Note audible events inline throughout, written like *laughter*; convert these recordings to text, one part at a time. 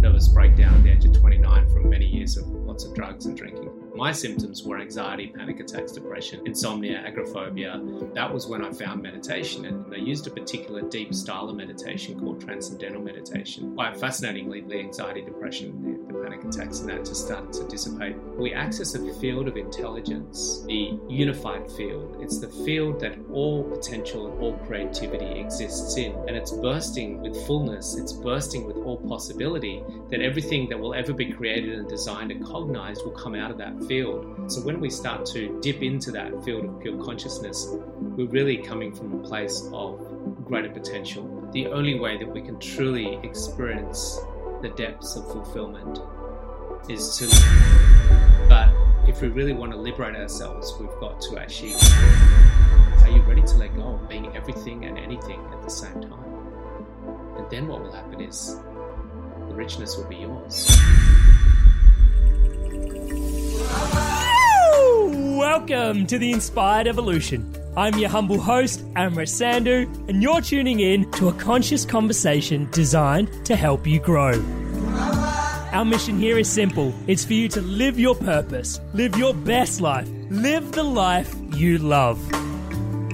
nervous breakdown age of 29 from many years of lots of drugs and drinking. My symptoms were anxiety, panic attacks, depression, insomnia, agoraphobia. That was when I found meditation, and I used a particular deep style of meditation called transcendental meditation. Quite fascinatingly, the anxiety, depression, the, the panic attacks, and that just started to dissipate. We access a field of intelligence, the unified field. It's the field that all potential and all creativity exists in, and it's bursting with fullness, it's bursting with all possibility that everything that will ever be created and designed and cognized will come out of that field. So when we start to dip into that field of pure consciousness, we're really coming from a place of greater potential. The only way that we can truly experience the depths of fulfillment is to but if we really want to liberate ourselves, we've got to actually are you ready to let go of being everything and anything at the same time? And then what will happen is the richness will be yours. Welcome to the Inspired Evolution. I'm your humble host, Amrit Sandhu, and you're tuning in to a conscious conversation designed to help you grow. Our mission here is simple it's for you to live your purpose, live your best life, live the life you love.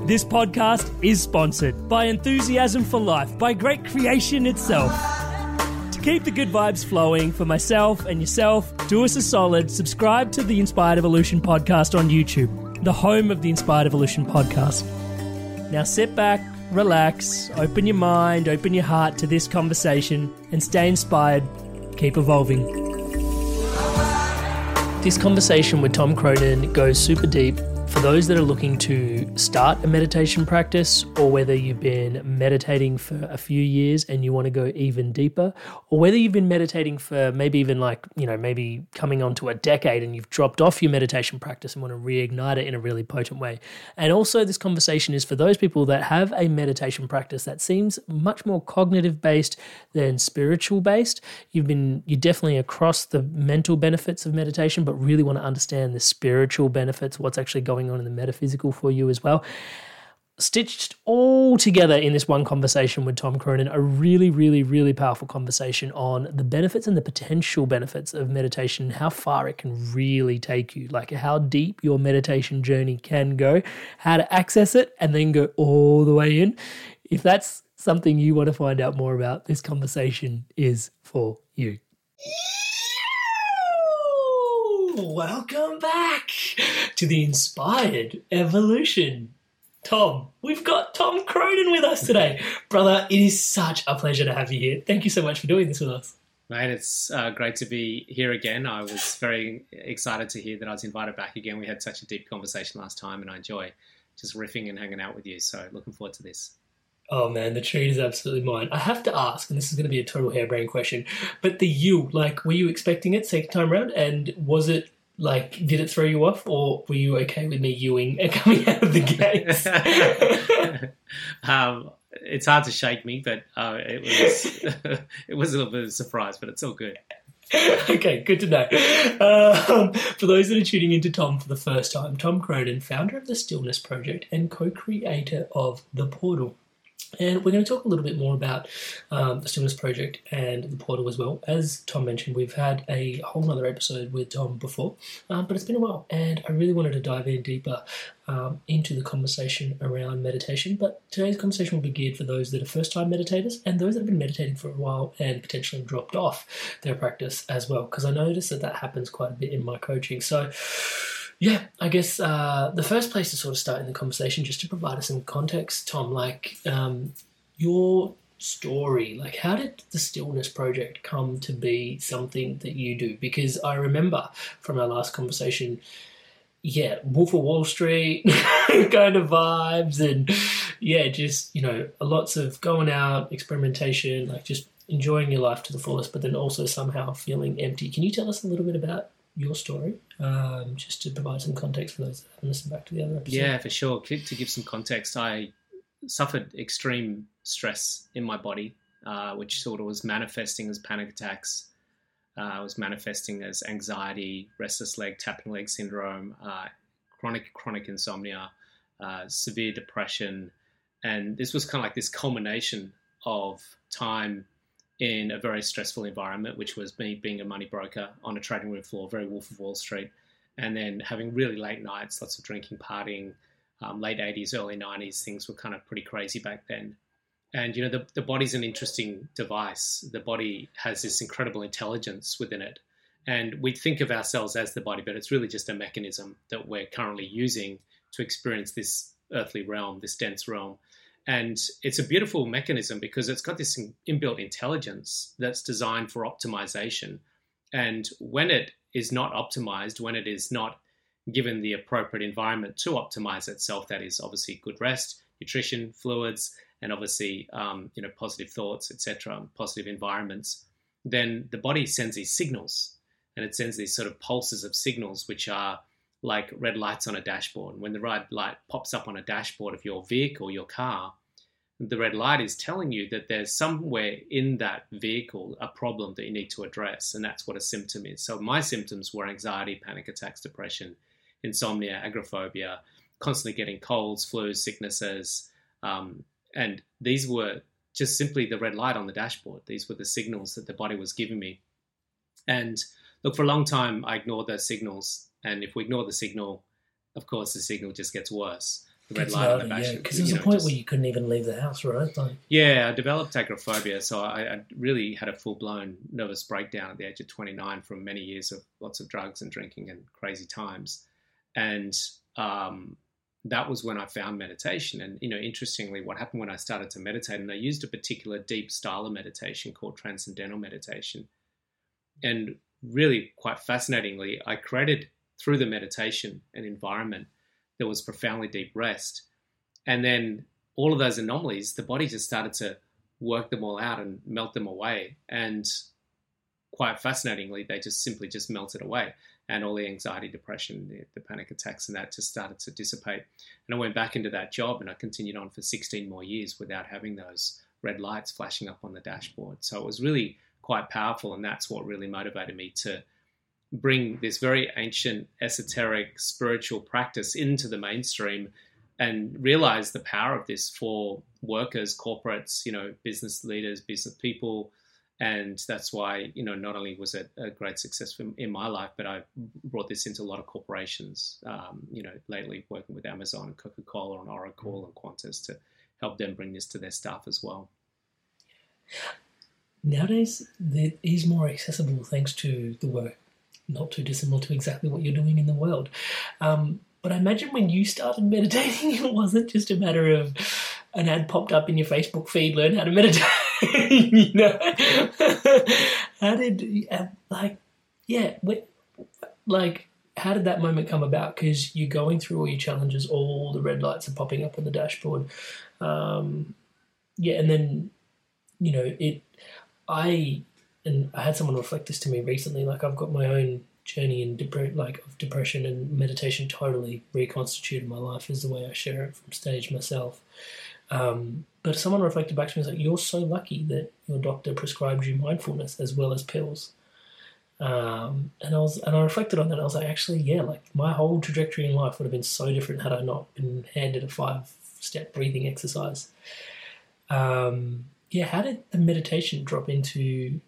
This podcast is sponsored by Enthusiasm for Life, by Great Creation itself. Keep the good vibes flowing for myself and yourself, do us a solid, subscribe to the Inspired Evolution podcast on YouTube, the home of the Inspired Evolution podcast. Now sit back, relax, open your mind, open your heart to this conversation, and stay inspired. Keep evolving. This conversation with Tom Cronin goes super deep for those that are looking to start a meditation practice, or whether you've been meditating for a few years and you want to go even deeper, or whether you've been meditating for maybe even like, you know, maybe coming on to a decade and you've dropped off your meditation practice and want to reignite it in a really potent way. And also, this conversation is for those people that have a meditation practice that seems much more cognitive based than spiritual based. You've been, you're definitely across the mental benefits of meditation, but really want to understand the spiritual benefits, what's actually going on in the metaphysical for you as well. Stitched all together in this one conversation with Tom Cronin, a really, really, really powerful conversation on the benefits and the potential benefits of meditation, how far it can really take you, like how deep your meditation journey can go, how to access it, and then go all the way in. If that's something you want to find out more about, this conversation is for you. Welcome back to the Inspired Evolution. Tom, we've got Tom Cronin with us today. Brother, it is such a pleasure to have you here. Thank you so much for doing this with us. Mate, it's uh, great to be here again. I was very excited to hear that I was invited back again. We had such a deep conversation last time, and I enjoy just riffing and hanging out with you. So, looking forward to this. Oh man, the treat is absolutely mine. I have to ask, and this is going to be a total harebrained question, but the you, like, were you expecting it second time round? And was it like did it throw you off, or were you okay with me Ewing and *laughs* coming out of the gates? *laughs* um, it's hard to shake me, but uh, it was *laughs* it was a little bit of a surprise, but it's all good. okay, good to know. Um, for those that are tuning into Tom for the first time, Tom Cronin, founder of the Stillness Project and co-creator of The Portal. And we're going to talk a little bit more about um, the Stillness Project and the portal as well. As Tom mentioned, we've had a whole other episode with Tom before, um, but it's been a while, and I really wanted to dive in deeper um, into the conversation around meditation. But today's conversation will be geared for those that are first time meditators and those that have been meditating for a while and potentially dropped off their practice as well, because I notice that that happens quite a bit in my coaching. So, yeah, I guess uh, the first place to sort of start in the conversation, just to provide us some context, Tom, like um, your story, like how did the Stillness Project come to be something that you do? Because I remember from our last conversation, yeah, Wolf of Wall Street *laughs* kind of vibes, and yeah, just you know, lots of going out, experimentation, like just enjoying your life to the fullest, but then also somehow feeling empty. Can you tell us a little bit about your story, um, just to provide some context for those that haven't listened back to the other episode. Yeah, for sure. To give some context, I suffered extreme stress in my body, uh, which sort of was manifesting as panic attacks. Uh, was manifesting as anxiety, restless leg, tapping leg syndrome, uh, chronic chronic insomnia, uh, severe depression, and this was kind of like this culmination of time in a very stressful environment, which was me being a money broker on a trading room floor, very Wolf of Wall Street, and then having really late nights, lots of drinking, partying, um, late 80s, early 90s, things were kind of pretty crazy back then. And, you know, the, the body's an interesting device. The body has this incredible intelligence within it. And we think of ourselves as the body, but it's really just a mechanism that we're currently using to experience this earthly realm, this dense realm. And it's a beautiful mechanism because it's got this inbuilt intelligence that's designed for optimization. And when it is not optimized, when it is not given the appropriate environment to optimize itself, that is obviously good rest, nutrition, fluids, and obviously um, you know positive thoughts, etc., positive environments, then the body sends these signals, and it sends these sort of pulses of signals, which are like red lights on a dashboard. When the red light pops up on a dashboard of your vehicle, your car, the red light is telling you that there's somewhere in that vehicle a problem that you need to address. And that's what a symptom is. So my symptoms were anxiety, panic attacks, depression, insomnia, agoraphobia, constantly getting colds, flus, sicknesses. Um, and these were just simply the red light on the dashboard. These were the signals that the body was giving me. And look, for a long time, I ignored those signals and if we ignore the signal, of course, the signal just gets worse. The red light on the back. Yeah, because there's a point just, where you couldn't even leave the house, right? Like, yeah, I developed agoraphobia, so I, I really had a full blown nervous breakdown at the age of 29 from many years of lots of drugs and drinking and crazy times, and um, that was when I found meditation. And you know, interestingly, what happened when I started to meditate, and I used a particular deep style of meditation called transcendental meditation, and really quite fascinatingly, I created through the meditation and environment, there was profoundly deep rest. And then all of those anomalies, the body just started to work them all out and melt them away. And quite fascinatingly, they just simply just melted away. And all the anxiety, depression, the, the, panic attacks, and that just started to dissipate. And I went back into that job and I continued on for 16 more years without having those red lights flashing up on the dashboard. So it was really quite powerful. And that's what really motivated me to bring this very ancient, esoteric, spiritual practice into the mainstream and realize the power of this for workers, corporates, you know, business leaders, business people. And that's why, you know, not only was it a great success in my life, but I brought this into a lot of corporations, um, you know, lately working with Amazon and Coca Cola and Oracle and Qantas to help them bring this to their staff as well. Nowadays, it is more accessible thanks to the work not too dissimilar to exactly what you're doing in the world. Um, but I imagine when you started meditating, *laughs* it wasn't just a matter of an ad popped up in your Facebook feed, learn how to meditate. *laughs* you know, how did uh, like, yeah, like how did that moment come about? Because you're going through all your challenges, all the red lights are popping up on the dashboard. Um, yeah, and then you know it. I and I had someone reflect this to me recently. Like I've got my own journey in like of depression and meditation totally reconstituted my life is the way I share it from stage myself. Um, but someone reflected back to me was like, "You're so lucky that your doctor prescribed you mindfulness as well as pills." Um, and I was, and I reflected on that. I was like, actually, yeah, like my whole trajectory in life would have been so different had I not been handed a five-step breathing exercise. Um, yeah, how did the meditation drop into,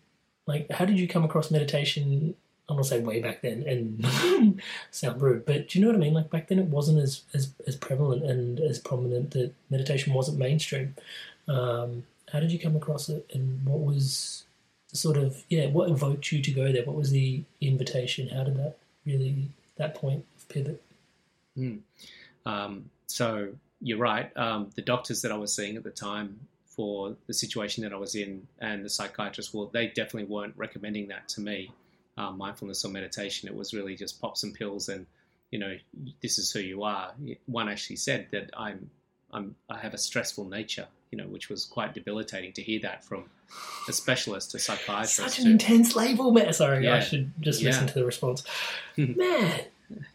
like, how did you come across meditation? I'm gonna say way back then, and sound rude, but do you know what I mean? Like back then, it wasn't as as, as prevalent and as prominent that meditation wasn't mainstream. Um, how did you come across it, and what was sort of yeah what evoked you to go there what was the invitation how did that really that point of pivot mm. um, so you're right um, the doctors that i was seeing at the time for the situation that i was in and the psychiatrist, well they definitely weren't recommending that to me um, mindfulness or meditation it was really just pop some pills and you know this is who you are one actually said that i'm i'm i have a stressful nature you know which was quite debilitating to hear that from a specialist, a psychiatrist. Such an intense label, man. Sorry, yeah. I should just listen to the response. *laughs* man.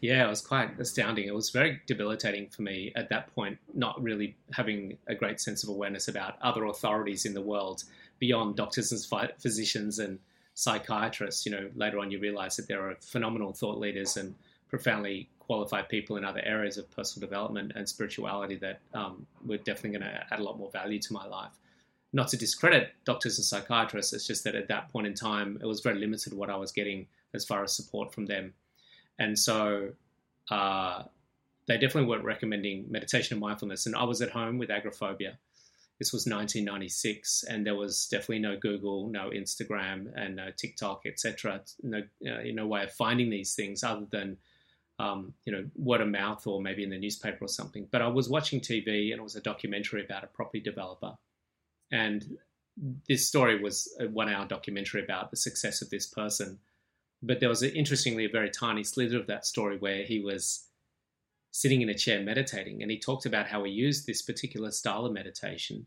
Yeah, it was quite astounding. It was very debilitating for me at that point, not really having a great sense of awareness about other authorities in the world beyond doctors and physicians and psychiatrists. You know, later on you realize that there are phenomenal thought leaders and profoundly qualified people in other areas of personal development and spirituality that um, were definitely going to add a lot more value to my life not to discredit doctors and psychiatrists, it's just that at that point in time, it was very limited what I was getting as far as support from them. And so uh, they definitely weren't recommending meditation and mindfulness. And I was at home with agoraphobia. This was 1996, and there was definitely no Google, no Instagram, and no TikTok, etc. No, uh, no way of finding these things other than um, you know, word of mouth or maybe in the newspaper or something. But I was watching TV and it was a documentary about a property developer and this story was a one hour documentary about the success of this person. But there was a, interestingly a very tiny slither of that story where he was sitting in a chair meditating, and he talked about how he used this particular style of meditation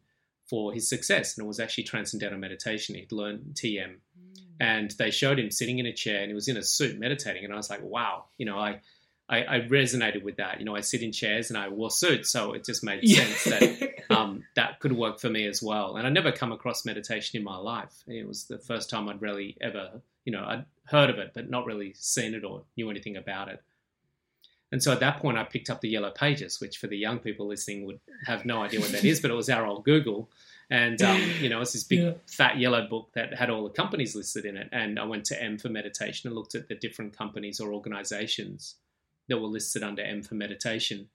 for his success, and it was actually transcendental meditation. He'd learned TM, mm. and they showed him sitting in a chair, and he was in a suit meditating, and I was like, wow, you know, I I, I, resonated with that. You know, I sit in chairs and I wore suits, so it just made sense that *laughs* um, that could work for me as well. And I never come across meditation in my life. It was the first time I'd really ever, you know, I'd heard of it, but not really seen it or knew anything about it. And so at that point, I picked up the Yellow Pages, which for the young people listening would have no idea what that is, but it was our old Google. And, um, *laughs* you know, it's this big yeah. fat yellow book that had all the companies listed in it. And I went to M for meditation and looked at the different companies or organizations that were listed under M for meditation.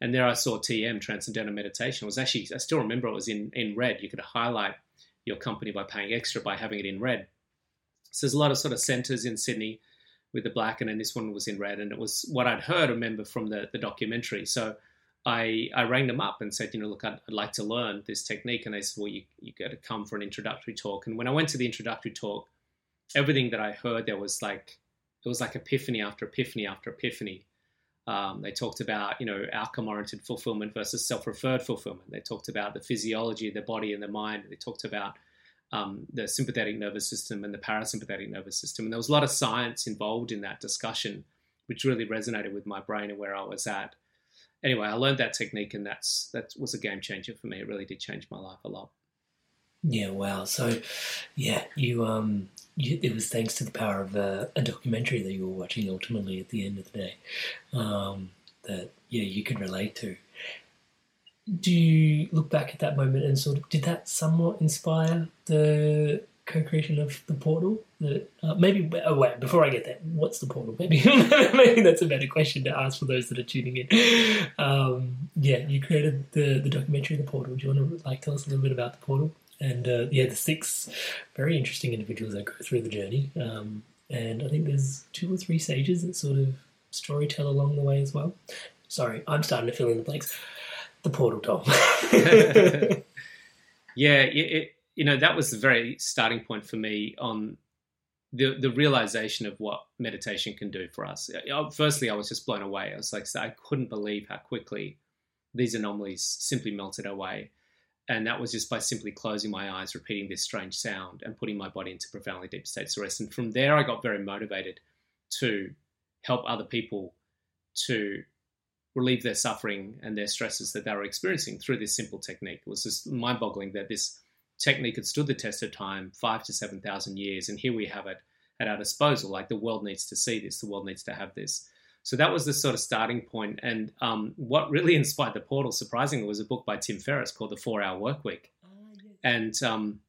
And there I saw TM, Transcendental Meditation. It was actually, I still remember it was in, in red. You could highlight your company by paying extra by having it in red. So there's a lot of sort of centers in Sydney with the black, and then this one was in red. And it was what I'd heard, remember, from the, the documentary. So I, I rang them up and said, you know, look, I'd, I'd like to learn this technique. And they said, well, you, you got to come for an introductory talk. And when I went to the introductory talk, everything that I heard there was like, it was like epiphany after epiphany after epiphany um, they talked about, you know, outcome-oriented fulfillment versus self-referred fulfillment. They talked about the physiology of the body and the mind. They talked about um, the sympathetic nervous system and the parasympathetic nervous system. And there was a lot of science involved in that discussion, which really resonated with my brain and where I was at. Anyway, I learned that technique, and that's that was a game changer for me. It really did change my life a lot. Yeah, wow. So, yeah, you um, you, it was thanks to the power of a, a, documentary that you were watching. Ultimately, at the end of the day, um, that yeah, you could relate to. Do you look back at that moment and sort of did that somewhat inspire the co-creation of the portal? That uh, maybe oh, wait before I get there, what's the portal? Maybe *laughs* maybe that's a better question to ask for those that are tuning in. Um, yeah, you created the the documentary, the portal. Do you want to like tell us a little bit about the portal? and uh, yeah, the six very interesting individuals that go through the journey. Um, and I think there's two or three sages that sort of storytell along the way as well. Sorry, I'm starting to fill in the blanks. The portal, Tom. *laughs* *laughs* yeah, it, it, you know that was the very starting point for me on the the realization of what meditation can do for us. Firstly, I was just blown away. I was like, I couldn't believe how quickly these anomalies simply melted away. And that was just by simply closing my eyes, repeating this strange sound, and putting my body into profoundly deep states of rest. And from there, I got very motivated to help other people to relieve their suffering and their stresses that they were experiencing through this simple technique. It was just mind boggling that this technique had stood the test of time, five to 7,000 years, and here we have it at our disposal. Like the world needs to see this, the world needs to have this. So that was the sort of starting point. And um, what really *laughs* inspired the portal, surprisingly, was a book by Tim Ferriss called The Four Hour Work Week. Oh, yes. And um,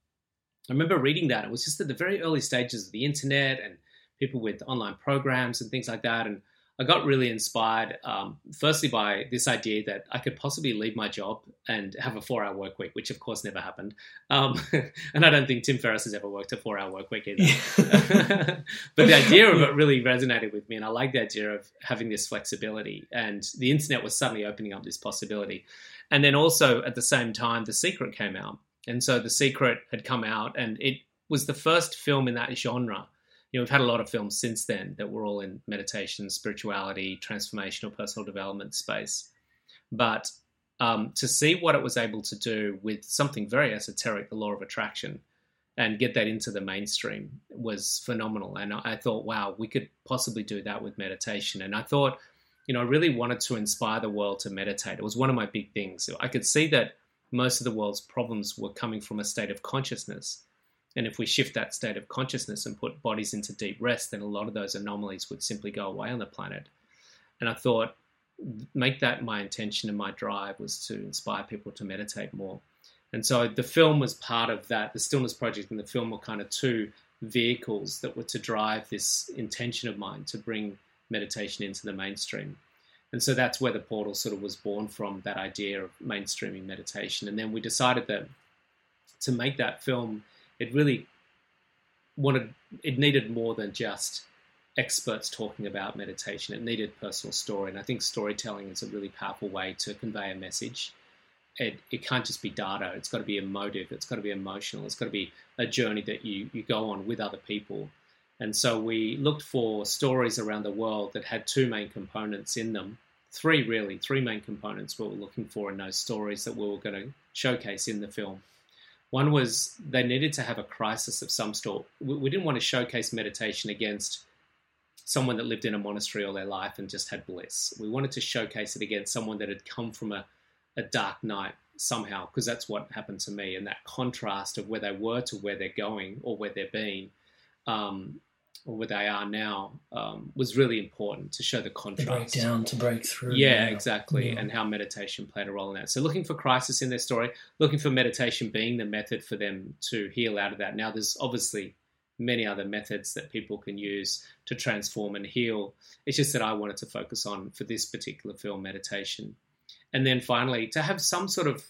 I remember reading that. It was just at the very early stages of the internet and people with online programs and things like that. And I got really inspired, um, firstly, by this idea that I could possibly leave my job and have a four hour work week, which of course never happened. Um, *laughs* and I don't think Tim Ferriss has ever worked a four hour work week either. *laughs* *laughs* but the idea of it really resonated with me. And I like the idea of having this flexibility. And the internet was suddenly opening up this possibility. And then also at the same time, The Secret came out. And so The Secret had come out, and it was the first film in that genre you know, we've had a lot of films since then that were all in meditation, spirituality, transformational personal development space. But um, to see what it was able to do with something very esoteric, the law of attraction, and get that into the mainstream was phenomenal. And I thought, wow, we could possibly do that with meditation. And I thought, you know, I really wanted to inspire the world to meditate. It was one of my big things. I could see that most of the world's problems were coming from a state of consciousness and if we shift that state of consciousness and put bodies into deep rest, then a lot of those anomalies would simply go away on the planet. And I thought, make that my intention and my drive was to inspire people to meditate more. And so the film was part of that. The Stillness Project and the film were kind of two vehicles that were to drive this intention of mine to bring meditation into the mainstream. And so that's where the portal sort of was born from that idea of mainstreaming meditation. And then we decided that to make that film it really wanted it needed more than just experts talking about meditation. It needed personal story, and I think storytelling is a really powerful way to convey a message. It, it can't just be data. It's got to be emotive. It's got to be emotional. It's got to be a journey that you you go on with other people. And so we looked for stories around the world that had two main components in them. Three really, three main components we were looking for in those stories that we were going to showcase in the film. One was they needed to have a crisis of some sort. We didn't want to showcase meditation against someone that lived in a monastery all their life and just had bliss. We wanted to showcase it against someone that had come from a, a dark night somehow, because that's what happened to me. And that contrast of where they were to where they're going or where they're been um, or where they are now um, was really important to show the contrast. To break down, to break through. Yeah, exactly. Yeah. And how meditation played a role in that. So looking for crisis in their story, looking for meditation being the method for them to heal out of that. Now, there's obviously many other methods that people can use to transform and heal. It's just that I wanted to focus on for this particular film meditation. And then finally, to have some sort of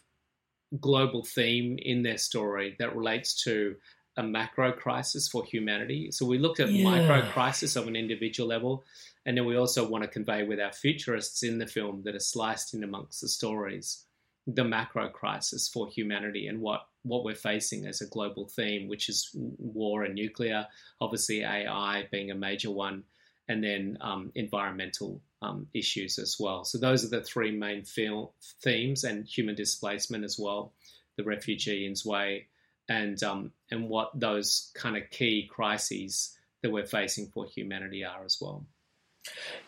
global theme in their story that relates to a macro crisis for humanity. So we looked at yeah. micro crisis of an individual level, and then we also want to convey with our futurists in the film that are sliced in amongst the stories the macro crisis for humanity and what what we're facing as a global theme, which is war and nuclear, obviously AI being a major one, and then um, environmental um, issues as well. So those are the three main film themes, and human displacement as well, the refugee in way and um, and what those kind of key crises that we're facing for humanity are as well.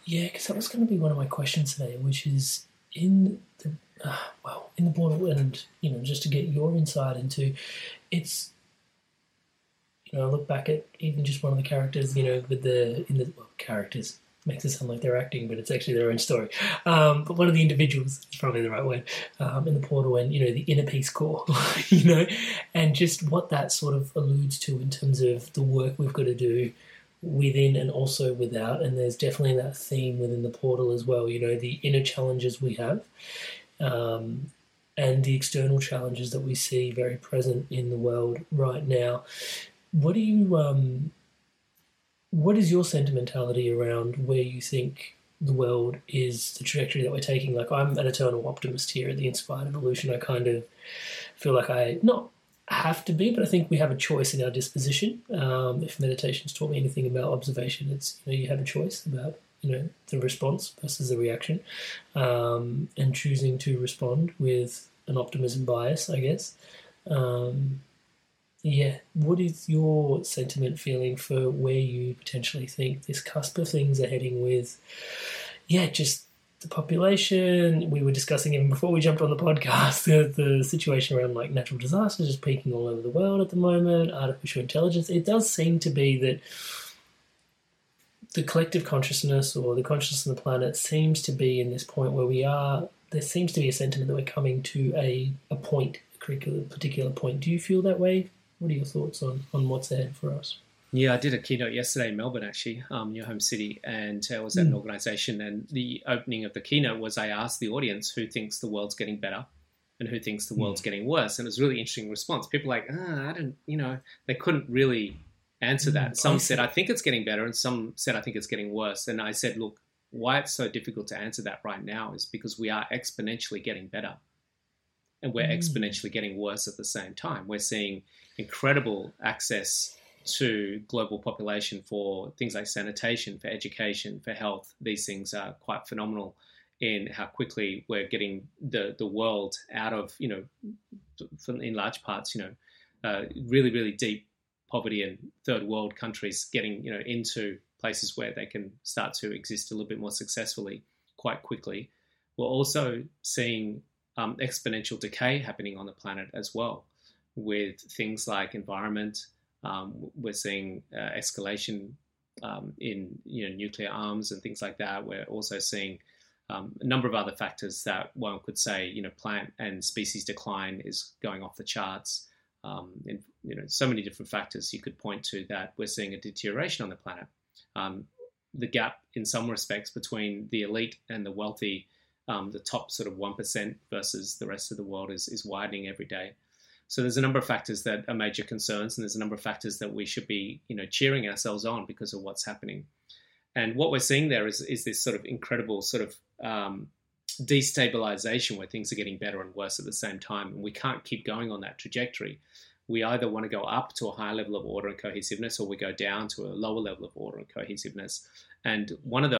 Yeah, because that was going to be one of my questions today, which is in the uh, well in the portal, and you know just to get your insight into it's. You know, I look back at even just one of the characters, you know, with the in the well, characters makes it sound like they're acting, but it's actually their own story. Um, but one of the individuals is probably the right word um, in the portal, and you know the inner peace corps, *laughs* you know, and just what that sort of alludes to in terms of the work we've got to do within and also without. And there's definitely that theme within the portal as well. You know, the inner challenges we have. Um, and the external challenges that we see very present in the world right now. What do you um, what is your sentimentality around where you think the world is, the trajectory that we're taking? Like, I'm an eternal optimist here at the Inspired Evolution. I kind of feel like I not have to be, but I think we have a choice in our disposition. Um, if meditation's taught me anything about observation, it's you know you have a choice about you know the response versus the reaction, um, and choosing to respond with an optimism bias, I guess. Um, Yeah. What is your sentiment feeling for where you potentially think this cusp of things are heading with, yeah, just the population? We were discussing even before we jumped on the podcast *laughs* the, the situation around like natural disasters is peaking all over the world at the moment, artificial intelligence. It does seem to be that the collective consciousness or the consciousness of the planet seems to be in this point where we are. There seems to be a sentiment that we're coming to a, a point, a particular, particular point. Do you feel that way what are your thoughts on, on what's ahead for us? Yeah, I did a keynote yesterday in Melbourne, actually, um, your home city, and I was at mm. an organisation. And the opening of the keynote was I asked the audience who thinks the world's getting better and who thinks the hmm. world's mm. getting worse. And it was a really interesting response. People like, ah, I don't, you know, they couldn't really answer that. Hmm, some said, I think it's getting better, and some said, I think it's getting worse. And I said, look, why it's so difficult to answer that right now is because we are exponentially getting better and we're mm. exponentially getting worse at the same time. We're seeing incredible access to global population for things like sanitation, for education, for health. These things are quite phenomenal in how quickly we're getting the, the world out of, you know, in large parts, you know, uh, really, really deep poverty and third world countries getting, you know, into places where they can start to exist a little bit more successfully quite quickly. We're also seeing um, exponential decay happening on the planet as well, with things like environment. Um, we're seeing uh, escalation um, in you know nuclear arms and things like that. We're also seeing um, a number of other factors that one could say you know plant and species decline is going off the charts. Um, and you know so many different factors you could point to that we're seeing a deterioration on the planet. Um, the gap in some respects between the elite and the wealthy um, the top sort of 1% versus the rest of the world is, is widening every day. So there's a number of factors that are major concerns, and there's a number of factors that we should be, you know, cheering ourselves on because of what's happening. And what we're seeing there is, is this sort of incredible sort of um, destabilization where things are getting better and worse at the same time. And we can't keep going on that trajectory. We either want to go up to a higher level of order and cohesiveness or we go down to a lower level of order and cohesiveness. And one of the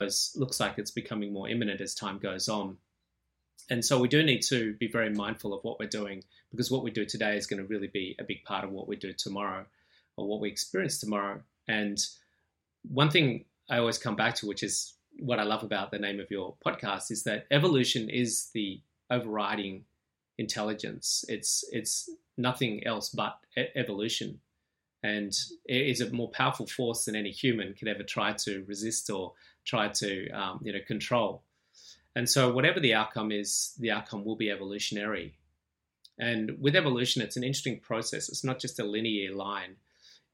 Looks like it's becoming more imminent as time goes on. And so we do need to be very mindful of what we're doing because what we do today is going to really be a big part of what we do tomorrow or what we experience tomorrow. And one thing I always come back to, which is what I love about the name of your podcast, is that evolution is the overriding intelligence. It's it's nothing else but evolution, and it is a more powerful force than any human could ever try to resist or try to um, you know control. And so, whatever the outcome is, the outcome will be evolutionary. And with evolution, it's an interesting process. It's not just a linear line.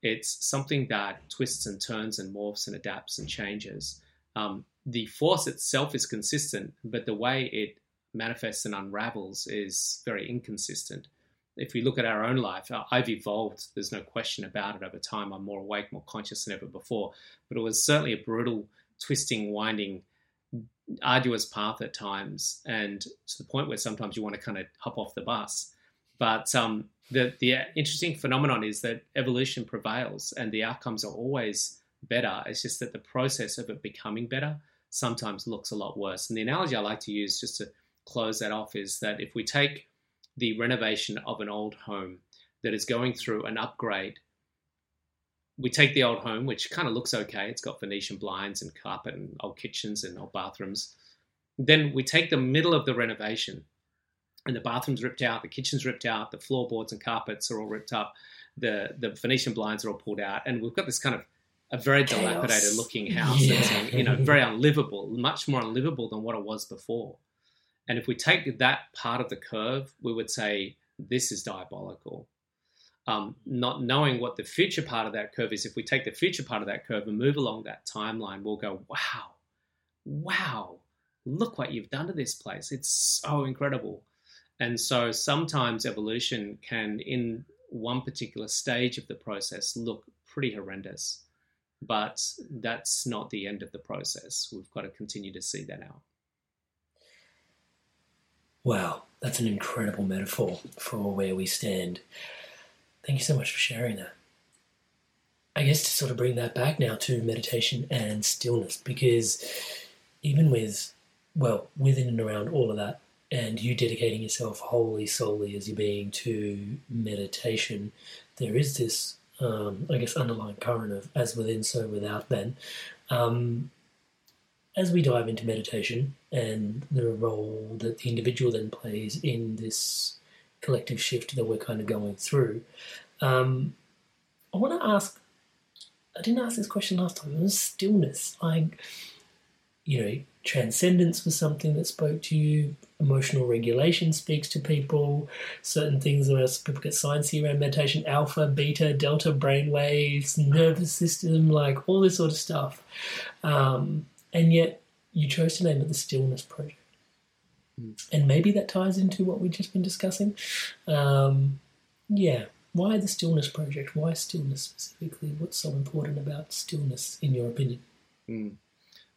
It's something that twists and turns and morphs and adapts and changes. Um, the force itself is consistent, but the way it manifests and unravels is very inconsistent. If we look at our own life, I've evolved, there's no question about it over time. I'm more awake, more conscious than ever before. But it was certainly a brutal twisting, winding, arduous path at times, and to the point where sometimes you want to kind of hop off the bus. But um, the the interesting phenomenon is that evolution prevails, and the outcomes are always better. It's just that the process of it becoming better sometimes looks a lot worse. And the analogy I like to use, just to close that off, is that if we take the renovation of an old home that is going through an upgrade we take the old home, which kind of looks okay. It's got Venetian blinds and carpet and old kitchens and old bathrooms. Then we take the middle of the renovation and the bathroom's ripped out, the kitchen's ripped out, the floorboards and carpets are all ripped up, the the Venetian blinds are all pulled out, and we've got this kind of a very Chaos. dilapidated looking *laughs* house Yeah. that's you know very unlivable, much more unlivable than what it was before. And if we take that part of the curve, we would say this is diabolical. Um, not knowing what the future part of that curve is, if we take the future part of that curve and move along that timeline, we'll go, wow, wow, look what you've done to this place. It's so incredible. And so sometimes evolution can, in one particular stage of the process, look pretty horrendous. But that's not the end of the process. We've got to continue to see that out. Wow, that's an incredible metaphor for where we stand. Thank you so much for sharing that. I guess to sort of bring that back now to meditation and stillness, because even with, well, within and around all of that, and you dedicating yourself wholly, solely as your being to meditation, there is this, um, I guess, underlying current of as within, so without. Then, um, as we dive into meditation and the role that the individual then plays in this collective shift that we're kind of going through, um, I want to ask. I didn't ask this question last time. It was stillness. Like, you know, transcendence was something that spoke to you. Emotional regulation speaks to people. Certain things where people get sciencey around meditation, alpha, beta, delta brain waves, nervous system, like all this sort of stuff. Um, and yet you chose to name it the Stillness Project. And maybe that ties into what we've just been discussing. Um, yeah, why the Stillness Project? Why stillness specifically? What's so important about stillness, in your opinion? Mm.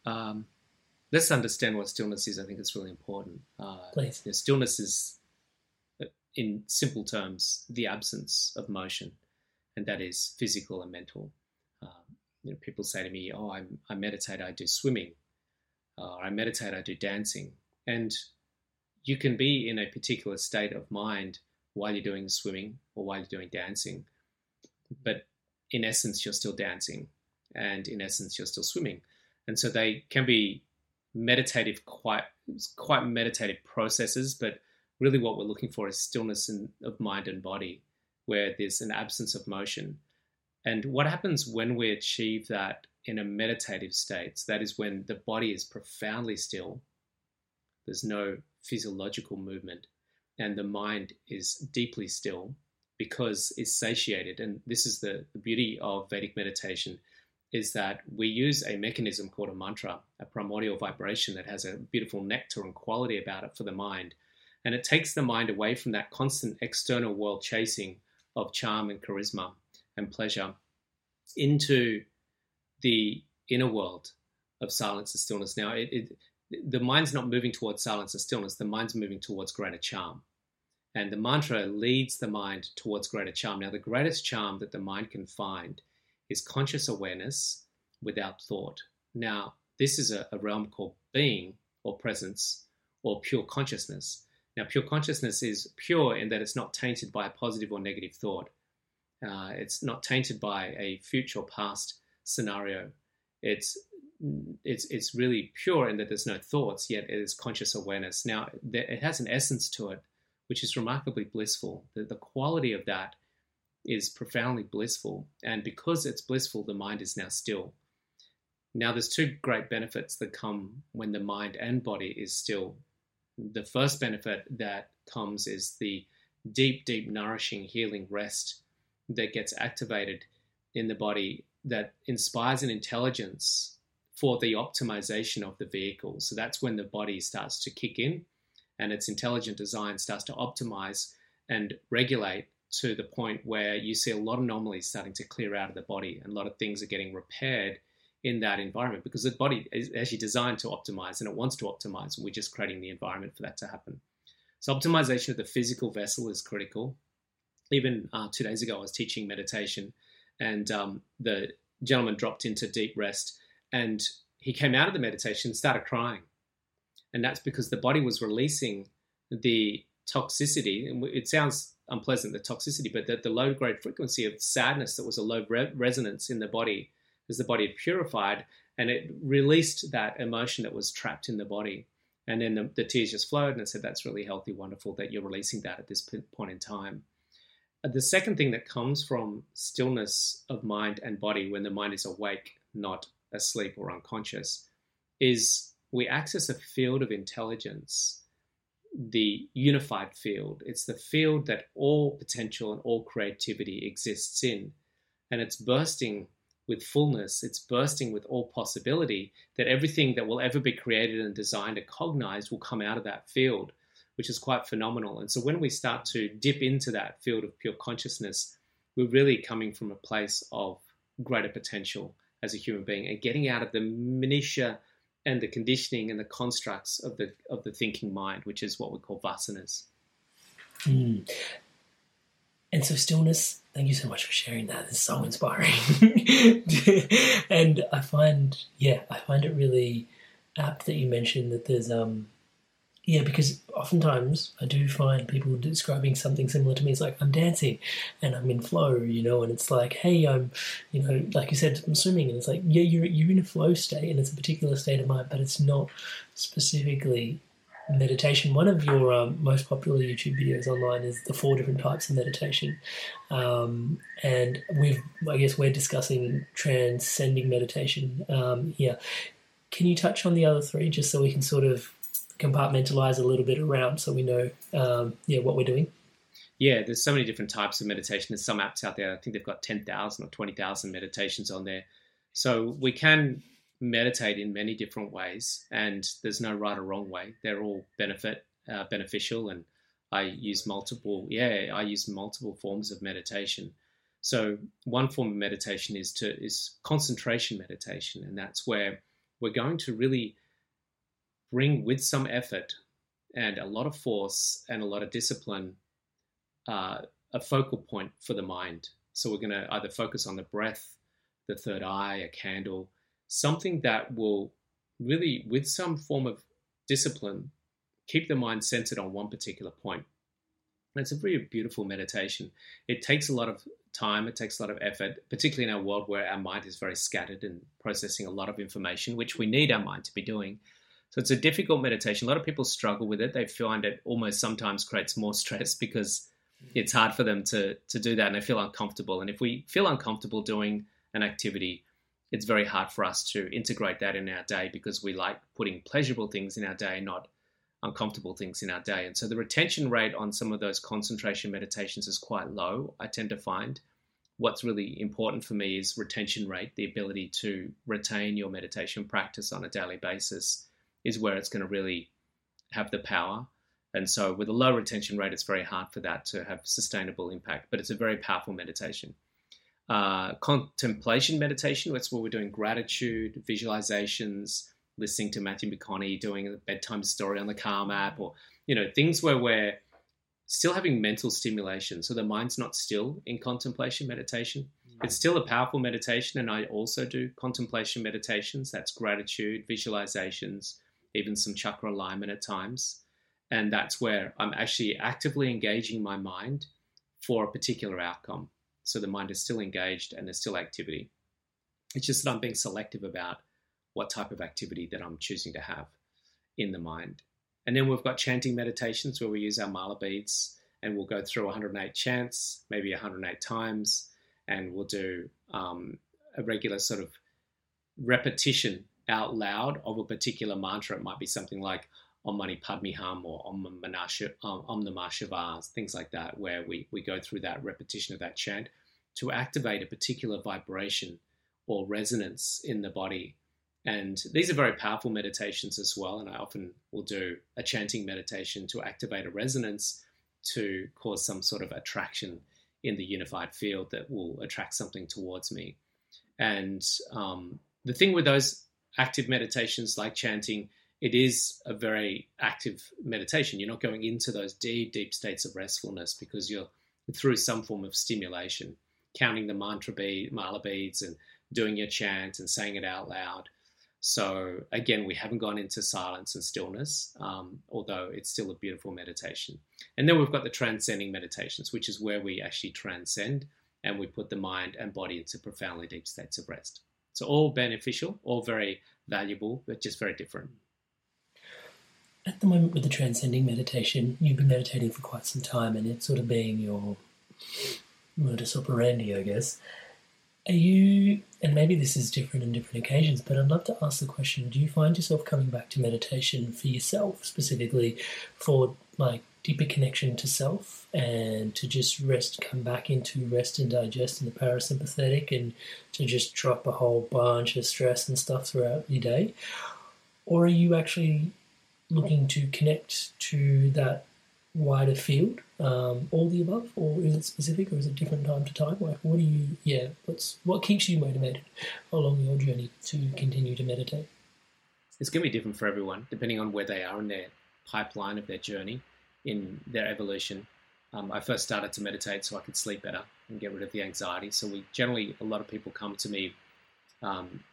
Um, let's understand what stillness is. I think it's really important. Uh, Please. you know, stillness is, uh, in simple terms, the absence of motion, and that is physical and mental. Um, you know, people say to me, "Oh, I, I meditate. I do swimming. Uh, I meditate. I do dancing." And you can be in a particular state of mind while you're doing swimming or while you're doing dancing, but in essence, you're still dancing, and in essence, you're still swimming. And so they can be meditative, quite quite meditative processes, but really what we're looking for is stillness in, of mind and body, where there's an absence of motion. And what happens when we achieve that in a meditative state? So That is when the body is profoundly still. There's no physiological movement, and the mind is deeply still because it's satiated. And this is the, the beauty of Vedic meditation is that we use a mechanism called a mantra, a primordial vibration that has a beautiful nectar and quality about it for the mind. And it takes the mind away from that constant external world chasing of charm and charisma and pleasure into the inner world of silence and stillness. Now, it, it, the mind's not moving towards silence and stillness, the mind's moving towards greater charm. And the mantra leads the mind towards greater charm. Now, the greatest charm that the mind can find is conscious awareness without thought. Now, this is a, a, realm called being or presence or pure consciousness. Now, pure consciousness is pure in that it's not tainted by a positive or negative thought. Uh, it's not tainted by a future or past scenario. It's it's it's really pure in that there's no thoughts, yet it is conscious awareness. Now, it has an essence to it, which is remarkably blissful. The, the quality of that is profoundly blissful. And because it's blissful, the mind is now still. Now, there's two great benefits that come when the mind and body is still. The first benefit that comes is the deep, deep, nourishing, healing rest that gets activated in the body that inspires an intelligence for the optimization of the vehicle. So that's when the body starts to kick in and its intelligent design starts to optimize and regulate to the point where you see a lot of anomalies starting to clear out of the body and a lot of things are getting repaired in that environment because the body is actually designed to optimize and it wants to optimize and we're just creating the environment for that to happen so optimization of the physical vessel is critical even uh, two days ago i was teaching meditation and um, the gentleman dropped into deep rest and he came out of the meditation and started crying and that's because the body was releasing the toxicity and it sounds unpleasant, the toxicity, but the, the low grade frequency of sadness that was a low re- resonance in the body as the body had purified and it released that emotion that was trapped in the body. And then the, the tears just flowed, and I said, That's really healthy, wonderful that you're releasing that at this point in time. Uh, the second thing that comes from stillness of mind and body when the mind is awake, not asleep or unconscious, is we access a field of intelligence, the unified field. It's the field that all potential and all creativity exists in. And it's bursting with fullness, it's bursting with all possibility that everything that will ever be created and designed and cognized will come out of that field, which is quite phenomenal. And so when we start to dip into that field of pure consciousness, we're really coming from a place of greater potential as a human being and getting out of the minutiae and the conditioning and the constructs of the of the thinking mind, which is what we call vasanas. Mm. And so stillness, thank you so much for sharing that. It's so inspiring. *laughs* and I find, yeah, I find it really apt that you mentioned that there's um yeah, because oftentimes I do find people describing something similar to me. It's like I'm dancing and I'm in flow, you know, and it's like, hey, I'm, you know, like you said, I'm swimming, and it's like, yeah, you're you're in a flow state, and it's a particular state of mind, but it's not specifically meditation. One of your um, most popular YouTube videos online is the four different types of meditation, um, and we've, I guess, we're discussing transcending meditation um, here. Can you touch on the other three just so we can sort of compartmentalize a little bit around so we know um, yeah what we're doing. Yeah there's so many different types of meditation. There's some apps out there i think they've got 10,000 or 20,000 meditations on there. So we can meditate in many different ways and there's no right or wrong way. They're all benefit uh, beneficial and i use multiple yeah i use multiple forms of meditation. So one form of meditation is to is concentration meditation and that's where we're going to really bring with some effort and a lot of force and a lot of discipline uh, a focal point for the mind. So we're going to either focus on the breath, the third eye, a candle, something that will really, with some form of discipline, keep the mind centered on one particular point. And it's a very beautiful meditation. It takes a lot of time, it takes a lot of effort, particularly in our world where our mind is very scattered and processing a lot of information, which we need our mind to be doing. So it's a difficult meditation. A lot of people struggle with it. They find it almost sometimes creates more *laughs* stress because mm. it's hard for them to to do that and they feel uncomfortable. And if we feel uncomfortable doing an activity, it's very hard for us to integrate that in our day because we like putting pleasurable things in our day, not uncomfortable things in our day. And so the retention rate on some of those concentration meditations is quite low, I tend to find. What's really important for me is retention rate, the ability to retain your meditation practice on a daily basis is where it's going to really have the power. And so, with a low retention rate, it's very hard for that to have sustainable impact. But it's a very powerful meditation. Uh, contemplation meditation, that's where we're doing gratitude, visualizations, listening to Matthew McConaughey doing a bedtime story on the Calm app, or you know things where we're still having mental stimulation. So the mind's not still in contemplation meditation. It's still a powerful meditation, and I also do contemplation meditations. That's gratitude, visualizations, even some chakra alignment at times. And that's where I'm actually actively engaging my mind for a particular outcome. So the mind is still engaged and there's still activity. It's just that I'm being selective about what type of activity that I'm choosing to have in the mind. And then we've got chanting meditations where we use our mala beads and we'll go through 108 chants, maybe 108 times, and we'll do um, a regular sort of repetition out loud of a particular mantra. It might be something like Om Mani Padme Hum or Om, Manasha, um, Om Namah Shivaya, things like that, where we, we go through that repetition of that chant to activate a particular vibration or resonance in the body. And these are very powerful meditations as well. And I often will do a chanting meditation to activate a resonance to cause some sort of attraction in the unified field that will attract something towards me. And um, the thing with those active meditations like chanting, it is a very active meditation. You're not going into those deep, deep states of restfulness because you're through some form of stimulation, counting the mantra bead, mala beads and doing your chant and saying it out loud. So again, we haven't gone into silence and stillness, um, although it's still a beautiful meditation. And then we've got the transcending meditations, which is where we actually transcend and we put the mind and body into profoundly deep states of rest. So all beneficial, all very valuable, but just very different. at the moment with the transcending meditation, you've been meditating for quite some time, and it's sort of being your modus operandi, I guess. Are you, and maybe this is different on different occasions, but I'd love to ask the question do you find yourself coming back to meditation for yourself, specifically for like deeper connection to self and to just rest, come back into rest and digest in the parasympathetic and to just drop a whole bunch of stress and stuff throughout your day? Or are you actually looking to connect to that wider field, um, all the above, or is it specific, or is it different time to time? Like, what do you, yeah, what's what keeps you motivated along your journey to continue to meditate? It's going to be different for everyone, depending on where they are in their pipeline of their journey, in their evolution. Um, I first started to meditate so I could sleep better and get rid of the anxiety. So we generally, a lot of people come to me, um,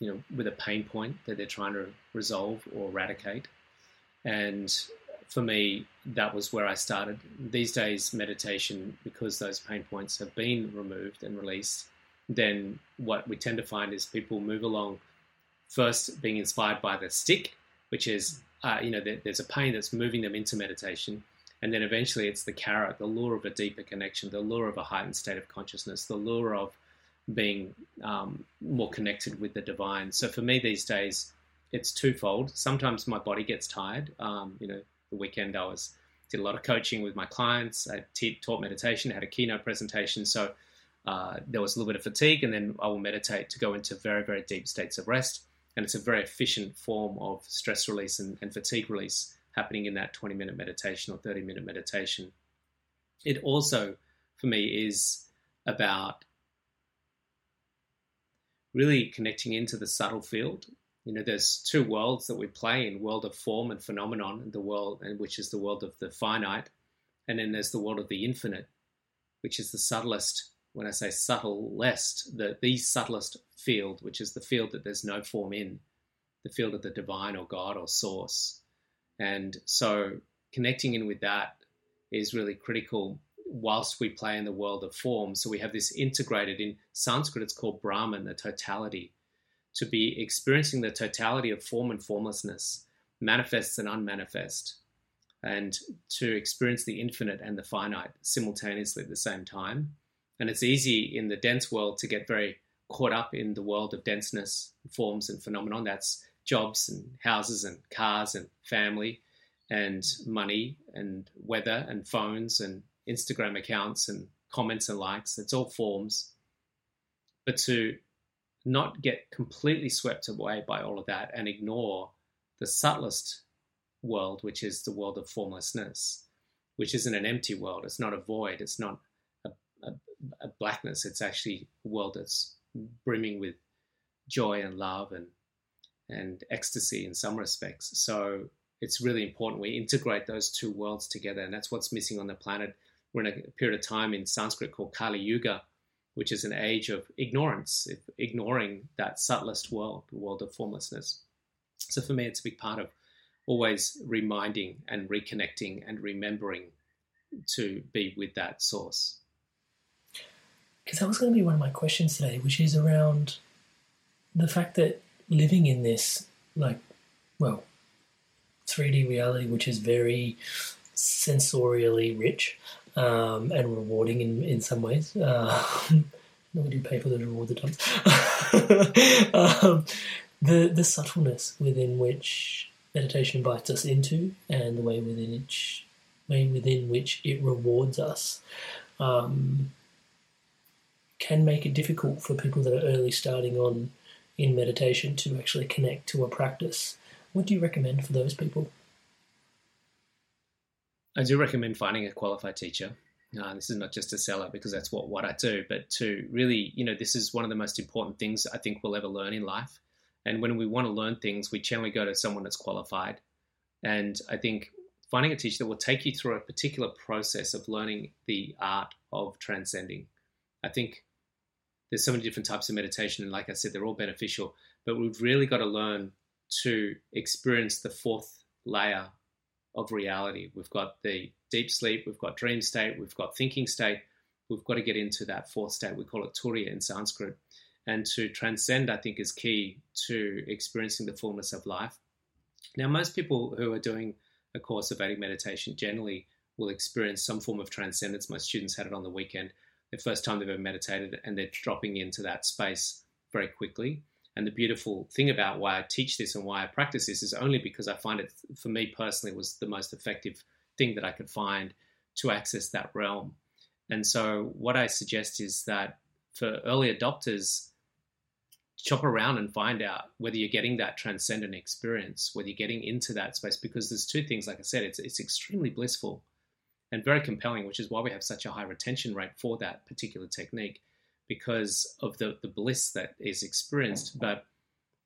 you know, with a pain point that they're trying to resolve or eradicate, and for me, that was where I started. These days, meditation, because those pain points have been removed and released, then what we tend to find is people move along first being inspired by the stick, which is, uh, you know, there's a pain that's moving them into meditation. And then eventually it's the carrot, the lure of a deeper connection, the lure of a heightened state of consciousness, the lure of being um, more connected with the divine. So for me these days, it's twofold. Sometimes my body gets tired. Um, you know, the weekend I was did a lot of coaching with my clients. I taught meditation, had a keynote presentation, so uh, there was a little bit of fatigue, and then I will meditate to go into very very deep states of rest. And it's a very efficient form of stress release and, and fatigue release happening in that 20 minute meditation or 30 minute meditation. It also, for me, is about really connecting into the subtle field you know, there's two worlds that we play in: world of form and phenomenon, and the world, and which is the world of the finite, and then there's the world of the infinite, which is the subtlest. When I say subtlest, the the subtlest field, which is the field that there's no form in, the field of the divine or God or source, and so connecting in with that is really critical whilst we play in the world of form. So we have this integrated in Sanskrit, it's called Brahman, the totality to be experiencing the totality of form and formlessness, manifests and unmanifest, and to experience the infinite and the finite simultaneously at the same time. And it's easy in the dense world to get very caught up in the world of denseness, forms, and phenomenon. That's jobs and houses and cars and family and money and weather and phones and Instagram accounts and comments and likes. It's all forms. But to not get completely swept away by all of that and ignore the subtlest world, which is the world of formlessness, which isn't an empty world. It's not a void. It's not blackness. It's actually a world that's brimming with joy and love and and ecstasy in some respects. So it's really important we integrate those two worlds together, and that's what's missing on the planet. We're in a period of time in Sanskrit called Kali Yuga, which is an age of ignorance, ignoring that subtlest world, the world of formlessness. So for me, it's a big part of always reminding and reconnecting and remembering to be with that source. Because that was going to be one of my questions today, which is around the fact that living in this, like, well, 3D reality, which is very sensorially rich, um, and rewarding in, in some ways. *laughs* We do pay for the reward *laughs* um, the the subtleness within which meditation invites us into, and the way within which way within which it rewards us, um, can make it difficult for people that are early starting on in meditation to actually connect to a practice. What do you recommend for those people? I do recommend finding a qualified teacher. Uh, this is not just a seller because that's what, what I do, but to really, you know, this is one of the most important things I think we'll ever learn in life. And when we want to learn things, we generally go to someone that's qualified. And I think finding a teacher that will take you through a particular process of learning the art of transcending. I think there's so many different types of meditation, and like I said, they're all beneficial, but we've really got to learn to experience the fourth layer of reality. We've got the deep sleep, we've got dream state, we've got thinking state. We've got to get into that fourth state. We call it turiya in Sanskrit. And to transcend, I think, is key to experiencing the fullness of life. Now, most people who are doing a course of Vedic meditation generally will experience some form of transcendence. My students had it on the weekend, the first time they've ever meditated, and they're dropping into that space very quickly. And the beautiful thing about why I teach this and why I practice this is only because I find it, for me personally, was the most effective thing that I could find to access that realm. And so, what I suggest is that for early adopters, chop around and find out whether you're getting that transcendent experience, whether you're getting into that space, because there's two things, like I said, it's, it's extremely blissful and very compelling, which is why we have such a high retention rate for that particular technique because of the, the bliss that is experienced. But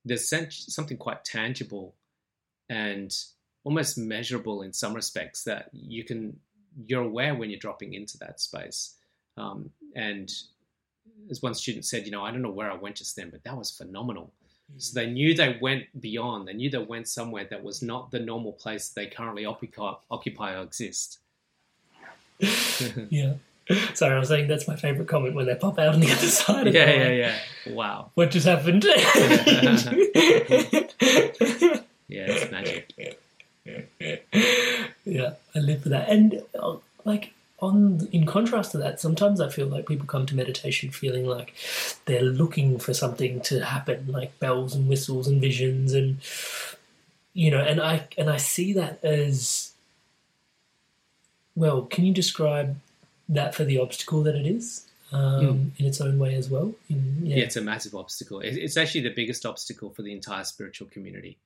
there's something quite tangible and almost measurable in some respects that you can you're aware when you're dropping into that space. Um, and as one student said, you know, I don't know where I went just then, but that was phenomenal. Mm. So they knew they went beyond. They knew they went somewhere that was not the normal place they currently occupy, occupy or exist. *laughs* yeah. Sorry, I was saying that's my favorite comment when they pop out on the other side. yeah, yeah, yeah. Wow. What just happened? *laughs* *laughs* yeah, it's magic. yeah, I live for that. And uh, like on in contrast to that, sometimes I feel like people come to meditation feeling like they're looking for something to happen, like bells and whistles and visions and you know, and I and I see that as well, can you describe that for the obstacle that it is? Um, mm. in its own way as well. In, yeah. yeah. it's a massive obstacle. It's actually the biggest obstacle for the entire spiritual community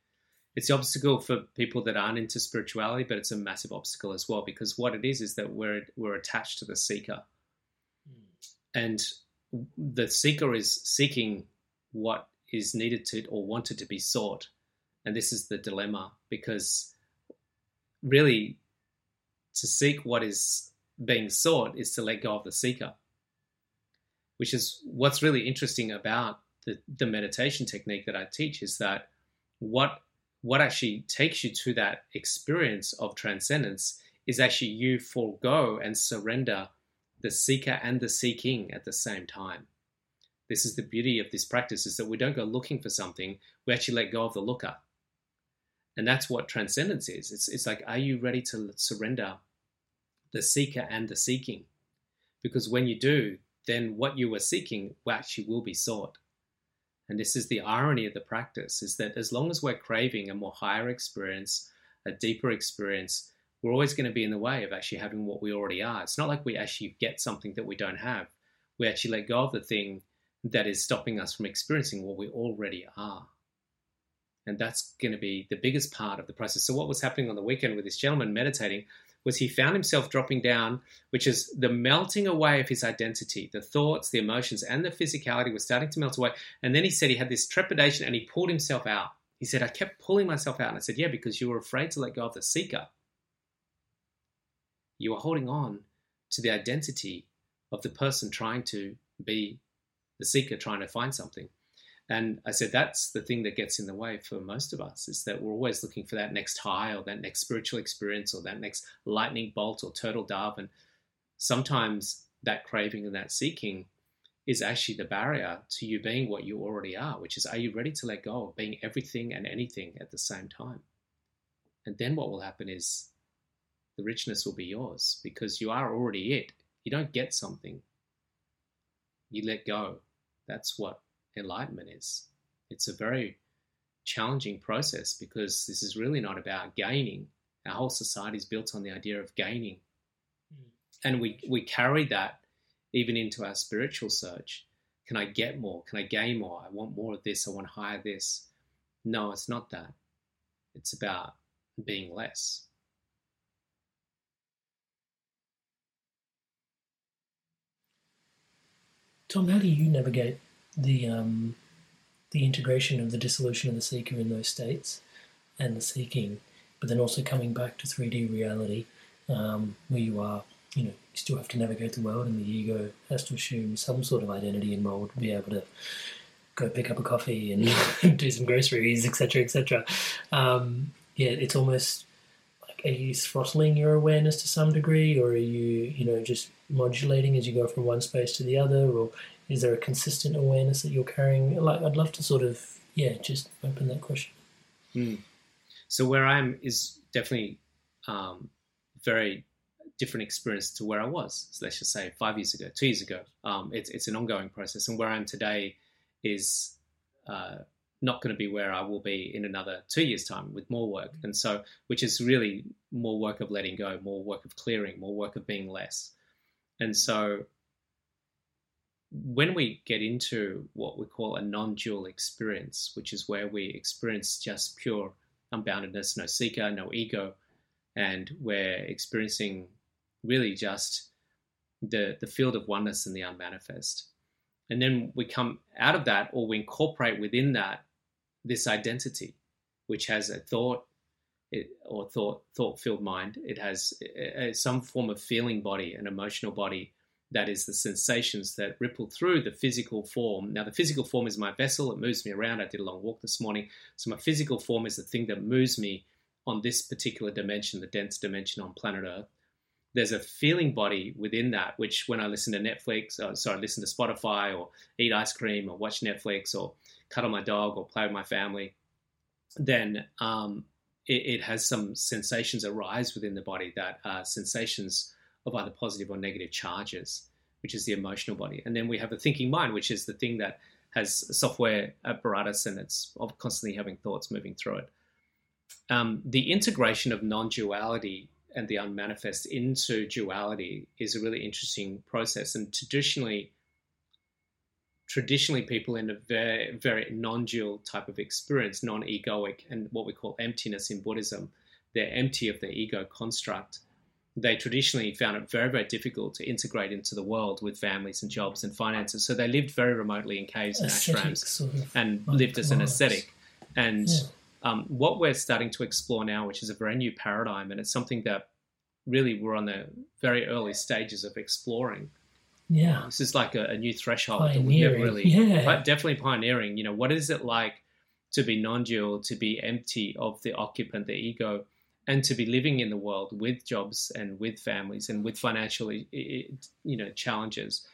it's the obstacle for people that aren't into spirituality, but it's a massive obstacle as well because what it is is that we're we're attached to the seeker, mm. and the seeker is seeking what is needed to or wanted to be sought, and this is the dilemma because really to seek what is being sought is to let go of the seeker, which is what's really interesting about the, the meditation technique that I teach is that what what actually takes you to that experience of transcendence is actually you forego and surrender the seeker and the seeking at the same time. This is the beauty of this practice is that we don't go looking for something, we actually let go of the looker. And that's what transcendence is. It's, it's like, are you ready to surrender the seeker and the seeking? Because when you do, then what you were seeking actually will be sought. And this is the irony of the practice is that as long as we're craving a more higher experience, a deeper experience, we're always going to be in the way of actually having what we already are. It's not like we actually get something that we don't have. We actually let go of the thing that is stopping us from experiencing what we already are. And that's going to be the biggest part of the process. So, what was happening on the weekend with this gentleman meditating was he found himself dropping down, which is the melting away of his identity. The thoughts, the emotions, and the physicality were starting to melt away. And then he said he had this trepidation and he pulled himself out. He said, I kept pulling myself out. And I said, Yeah, because you were afraid to let go of the seeker. You were holding on to the identity of the person trying to be the seeker, trying to find something. And I said that's the thing that gets in the way for most of us is that we're always looking for that next high or that next spiritual experience or that next lightning bolt or turtle dove. And sometimes that craving and that seeking is actually the barrier to you being what you already are, which is are you ready to let go of being everything and anything at the same time? And then what will happen is the richness will be yours because you are already it. You don't get something, you let go. That's what enlightenment is. It's a very challenging process because this is really not about gaining. Our whole society is built on the idea of gaining. Mm. And we, we carry that even into our spiritual search. Can I get more? Can I gain more? I want more of this. I want higher this. No, it's not that. It's about being less. Tom, how do you navigate the um, the integration of the dissolution of the seeker in those states and the seeking, but then also coming back to 3D reality um, where you are, you know, you still have to navigate the world and the ego has to assume some sort of identity and role to be able to go pick up a coffee and *laughs* do some groceries, etc., etc. Um, yeah, it's almost like are you throttling your awareness to some degree, or are you, you know, just modulating as you go from one space to the other, or is there a consistent awareness that you're carrying? Like, I'd love to sort of, yeah, just open that question. Mm. So where I am is definitely um, very different experience to where I was. So let's just say five years ago, two years ago. Um, it's it's an ongoing process, and where I am today is uh, not going to be where I will be in another two years' time with more work. And so, which is really more work of letting go, more work of clearing, more work of being less. And so, when we get into what we call a non dual experience, which is where we experience just pure unboundedness, no seeker, no ego, and we're experiencing really just the, the field of oneness and the unmanifest. And then we come out of that, or we incorporate within that this identity, which has a thought it, or thought thought filled mind. It has a, a, some form of feeling body, an emotional body that is the sensations that ripple through the physical form. Now, the physical form is my vessel; it moves me around. I did a long walk this morning, so my physical form is the thing that moves me on this particular dimension, the dense dimension on planet Earth. There's a feeling body within that, which when I listen to Netflix, or, sorry, listen to Spotify, or eat ice cream, or watch Netflix, or cuddle my dog or play with my family, then um, it, it, has some sensations arise within the body that are sensations of either positive or negative charges, which is the emotional body. And then we have a thinking mind, which is the thing that has software apparatus and it's constantly having thoughts moving through it. Um, the integration of non duality and the unmanifest into duality is a really interesting process. And traditionally, traditionally people in a very, very non-dual type of experience, non-egoic, and what we call emptiness in Buddhism, they're empty of the ego construct. They traditionally found it very, very difficult to integrate into the world with families and jobs and finances. So they lived very remotely in caves and ashrams sort of and lived as an ascetic. And yeah. um, what we're starting to explore now, which is a very new paradigm, and it's something that really we're on the very early stages of exploring, yeah. This is like a, a new threshold that we've never really, yeah. but definitely pioneering. You know, what is it like to be non-dual, to be empty of the occupant, the ego, and to be living in the world with jobs and with families and with financial, you know, challenges.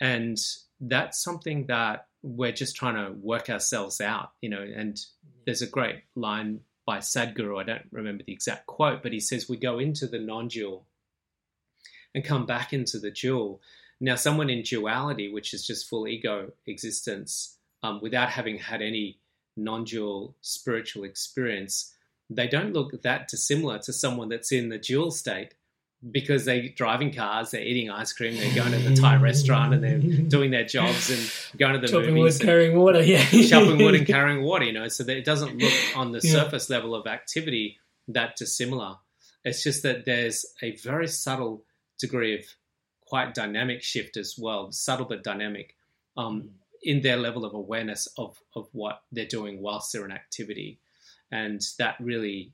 And that's something that we're just trying to work ourselves out, you know. And there's a great line by Sadhguru, I don't remember the exact quote, but he says, We go into the non dual and come back into the dual. Now, someone in duality, which is just full ego existence, um, without having had any non dual spiritual experience, they don't look that dissimilar to someone that's in the dual state because they're driving cars, they're eating ice cream, they're going to the Thai *laughs* restaurant, and they're *laughs* doing their jobs and going to the chopping movies, wood, carrying water, yeah, *laughs* chopping wood and carrying water. You know, so that it doesn't look on the yeah. surface level of activity that dissimilar. It's just that there's a very subtle degree of quite dynamic shift as well, subtle but dynamic, um, mm. in their level of awareness of, of what they're doing whilst they're in activity. And that really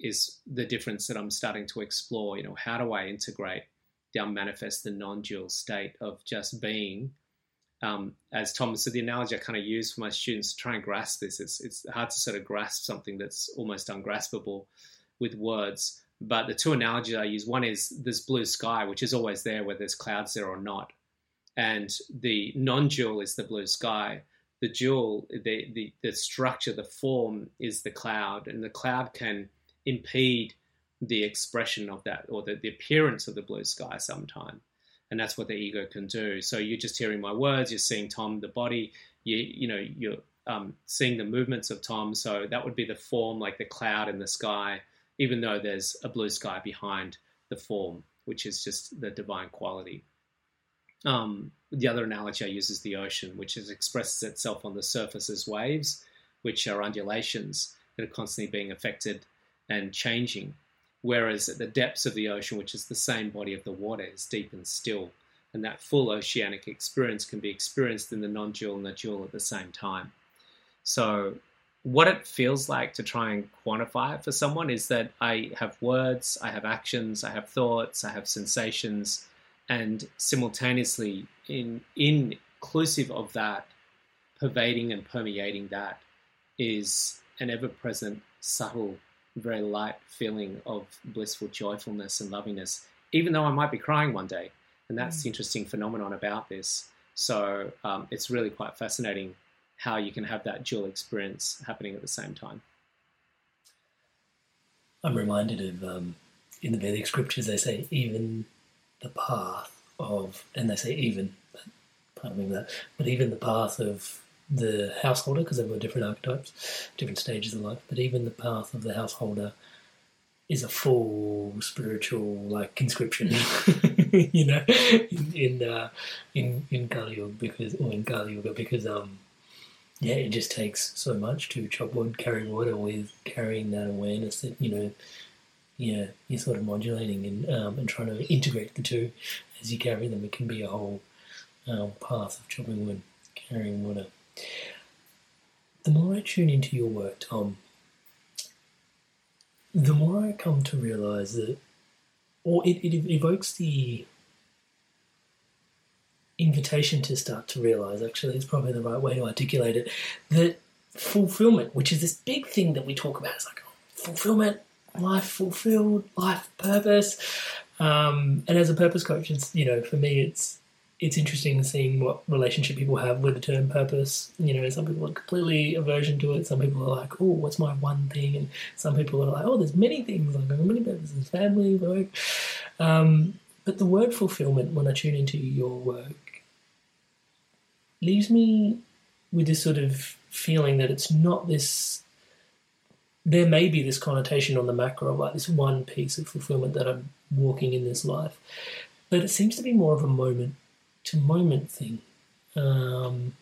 is the difference that I'm starting to explore. You know, how do I integrate the unmanifest, the non dual state of just being? Um, as Tom said, the analogy I kind of use for my students to try and grasp this, it's, it's hard to sort of grasp something that's almost ungraspable with words. But the two analogies I use one is this blue sky, which is always there whether there's clouds there or not. And the non dual is the blue sky. The dual, the, the, the structure, the form is the cloud, and the cloud can impede the expression of that or the, the appearance of the blue sky sometime. And that's what the ego can do. So you're just hearing my words, you're seeing Tom, the body, you, you know, you're um, seeing the movements of Tom. So that would be the form, like the cloud in the sky even though there's a blue sky behind the form, which is just the divine quality. Um, the other analogy I use is the ocean, which is, expresses itself on the surface as waves, which are undulations that are constantly being affected and changing. Whereas at the depths of the ocean, which is the same body of the water, is deep and still. And that full oceanic experience can be experienced in the non dual and the dual at the same time. So what it feels like to try and quantify it for someone is that I have words, I have actions, I have thoughts, I have sensations, and simultaneously, in inclusive of that, pervading and permeating that, is an ever-present, subtle, very light feeling of blissful joyfulness and lovingness, even though I might be crying one day. And that's mm. the interesting phenomenon about this. So um, it's really quite fascinating how you can have that dual experience happening at the same time. I'm reminded of um, in the Vedic scriptures they say even the path of, and they say even, pardon me that, but even the path of the householder, because they've different archetypes, different stages of life, but even the path of the householder is a full spiritual like conscription, *laughs* you know, in in uh, in, in Kali Yuga because or in Kali Yuga because um yeah, it just takes so much to chop wood, carry water with carrying that awareness that you know, yeah, you're sort of modulating and um, and trying to integrate the two as you carry them. It can be a whole um, path of chopping wood, carrying water. The more I tune into your work, Tom, the more I come to realize that, or it, it evokes the invitation to start to realize, actually, it's probably the right way to articulate it, that fulfillment, which is this big thing that we talk about, is like fulfillment, life fulfilled, life purpose. Um, and as a purpose coach, it's, you know, for me, it's it's interesting seeing what relationship people have with the term purpose. You know, some people are completely aversion to it. Some people are like, "Oh, what's my one thing?" And some people are like, "Oh, there's many things. Like, many purposes: family, work." Um, but the word fulfillment, when I tune into your work, leaves me with this sort of feeling that it's not this. There may be this connotation on the macro, like this one piece of fulfillment that I'm walking in this life, but it seems to be more of a moment to moment thing. Um,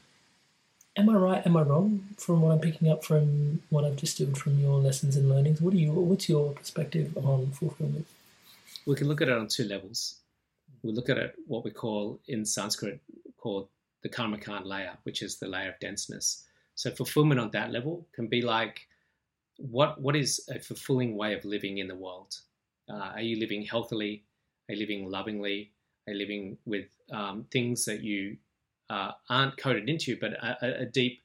am I right? Am I wrong from what I'm picking up from what I've distilled from your lessons and learnings? What are you? What's your perspective on fulfillment? We can look at it on two levels. We look at it what we call in Sanskrit called the karmakan layer, which is the layer of denseness. So fulfillment on that level can be like what what is a fulfilling way of living in the world? Uh, are you living healthily? Are you living lovingly? Are you living with um, things that you uh, aren't coded into but a, a, deep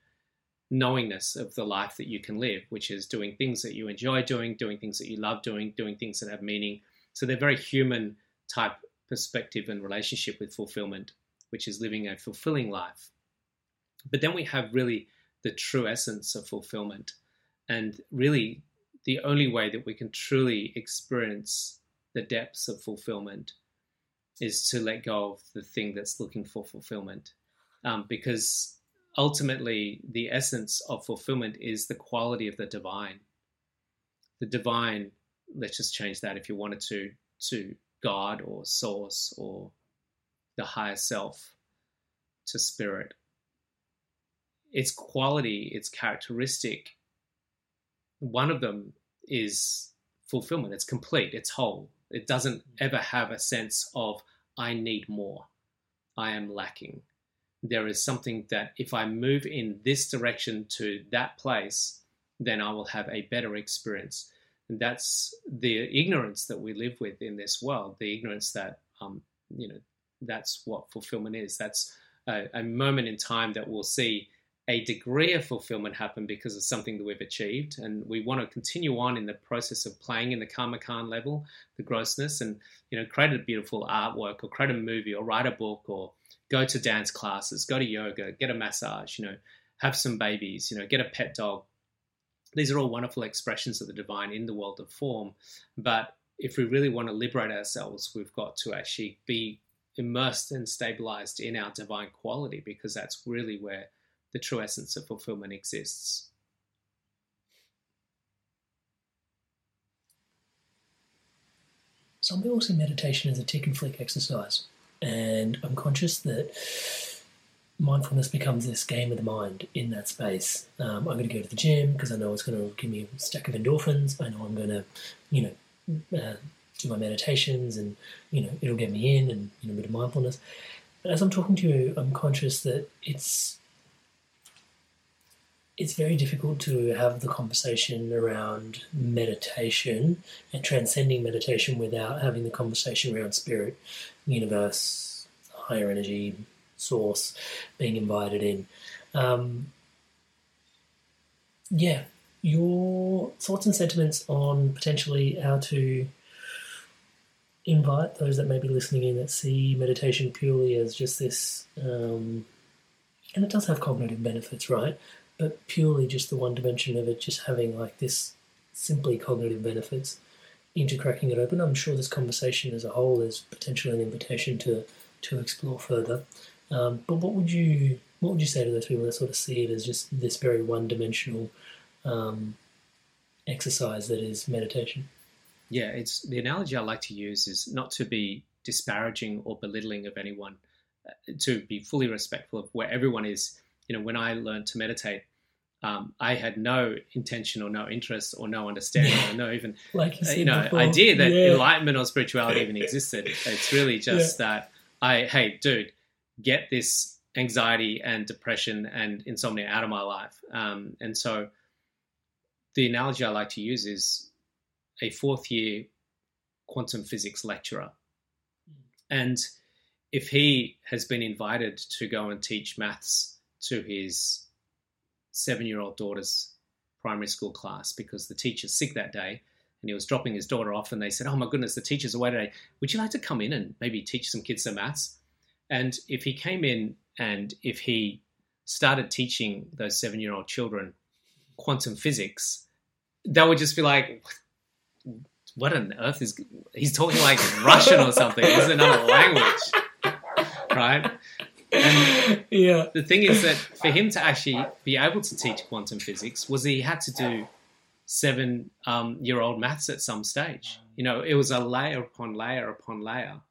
knowingness of the life that you can live, which is doing things that you enjoy doing, doing things that you love doing, doing things that have meaning. So they're very human type perspective and relationship with fulfillment, which is living a fulfilling life. But then we have really the true essence of fulfillment. And really, the only way that we can truly experience the depths of fulfillment is to let go of the thing that's looking for fulfillment. Um, because ultimately, the essence of fulfillment is the quality of the divine. The divine, let's just change that if you wanted to, to God or source or the higher self, to spirit. Its quality, its characteristic, one of them is fulfillment. It's complete, it's whole, it doesn't ever have a sense of, I need more. I am lacking. There is something that if I move in this direction to that place, then I will have a better experience. And that's the ignorance that we live with in this world, the ignorance that, um, you know, that's what fulfillment is. That's a, a moment in time that we'll see a degree of fulfillment happen because of something that we've achieved. And we want to continue on in the process of playing in the karmakan level, the grossness, and you know, create a beautiful artwork or create a movie or write a book or go to dance classes, go to yoga, get a massage, you know, have some babies, you know, get a pet dog. These are all wonderful expressions of the divine in the world of form. But if we really want to liberate ourselves, we've got to actually be immersed and stabilized in our divine quality because that's really where the true essence of fulfillment exists. Some people see meditation as a tick and flick exercise, and I'm conscious that mindfulness becomes this game of the mind in that space. Um, I'm going to go to the gym because I know it's going to give me a stack of endorphins. I know I'm going to, you know, uh, do my meditations, and you know, it'll get me in, and you know, a bit of mindfulness. But as I'm talking to you, I'm conscious that it's it's very difficult to have the conversation around meditation and transcending meditation without having the conversation around spirit, universe, higher energy, source being invited in. Um, yeah, your thoughts and sentiments on potentially how to invite those that may be listening in that see meditation purely as just this, um, and it does have cognitive benefits, right? But purely just the one dimension of it just having like this simply cognitive benefits into cracking it open. I'm sure this conversation as a whole is potentially an invitation to to explore further. Um, but what would you what would you say to those people that sort of see it as just this very one dimensional um, exercise that is meditation? Yeah, it's the analogy I like to use is not to be disparaging or belittling of anyone, uh, to be fully respectful of where everyone is. You know, when I learned to meditate, um, I had no intention or no interest or no understanding or no even *laughs* like you, uh, you know before. idea that Yeah. enlightenment or spirituality even *laughs* existed. It's really just that I hey dude, get this anxiety and depression and insomnia out of my life. Um, and so the analogy I like to use is a fourth year quantum physics lecturer. And if he has been invited to go and teach maths to his seven year old daughter's primary school class because the teacher's sick that day and he was dropping his daughter off and they said, Oh my goodness, the teacher's away today. Would you like to come in and maybe teach some kids some maths? And if he came in and if he started teaching those seven year old children quantum physics, they would just be like, What on earth is he's talking like Russian or something? This is another language. Right? Yeah, the thing is that for him to actually be able to teach quantum physics was he had to do seven um, year old maths at some stage. You know, it was a layer upon layer upon layer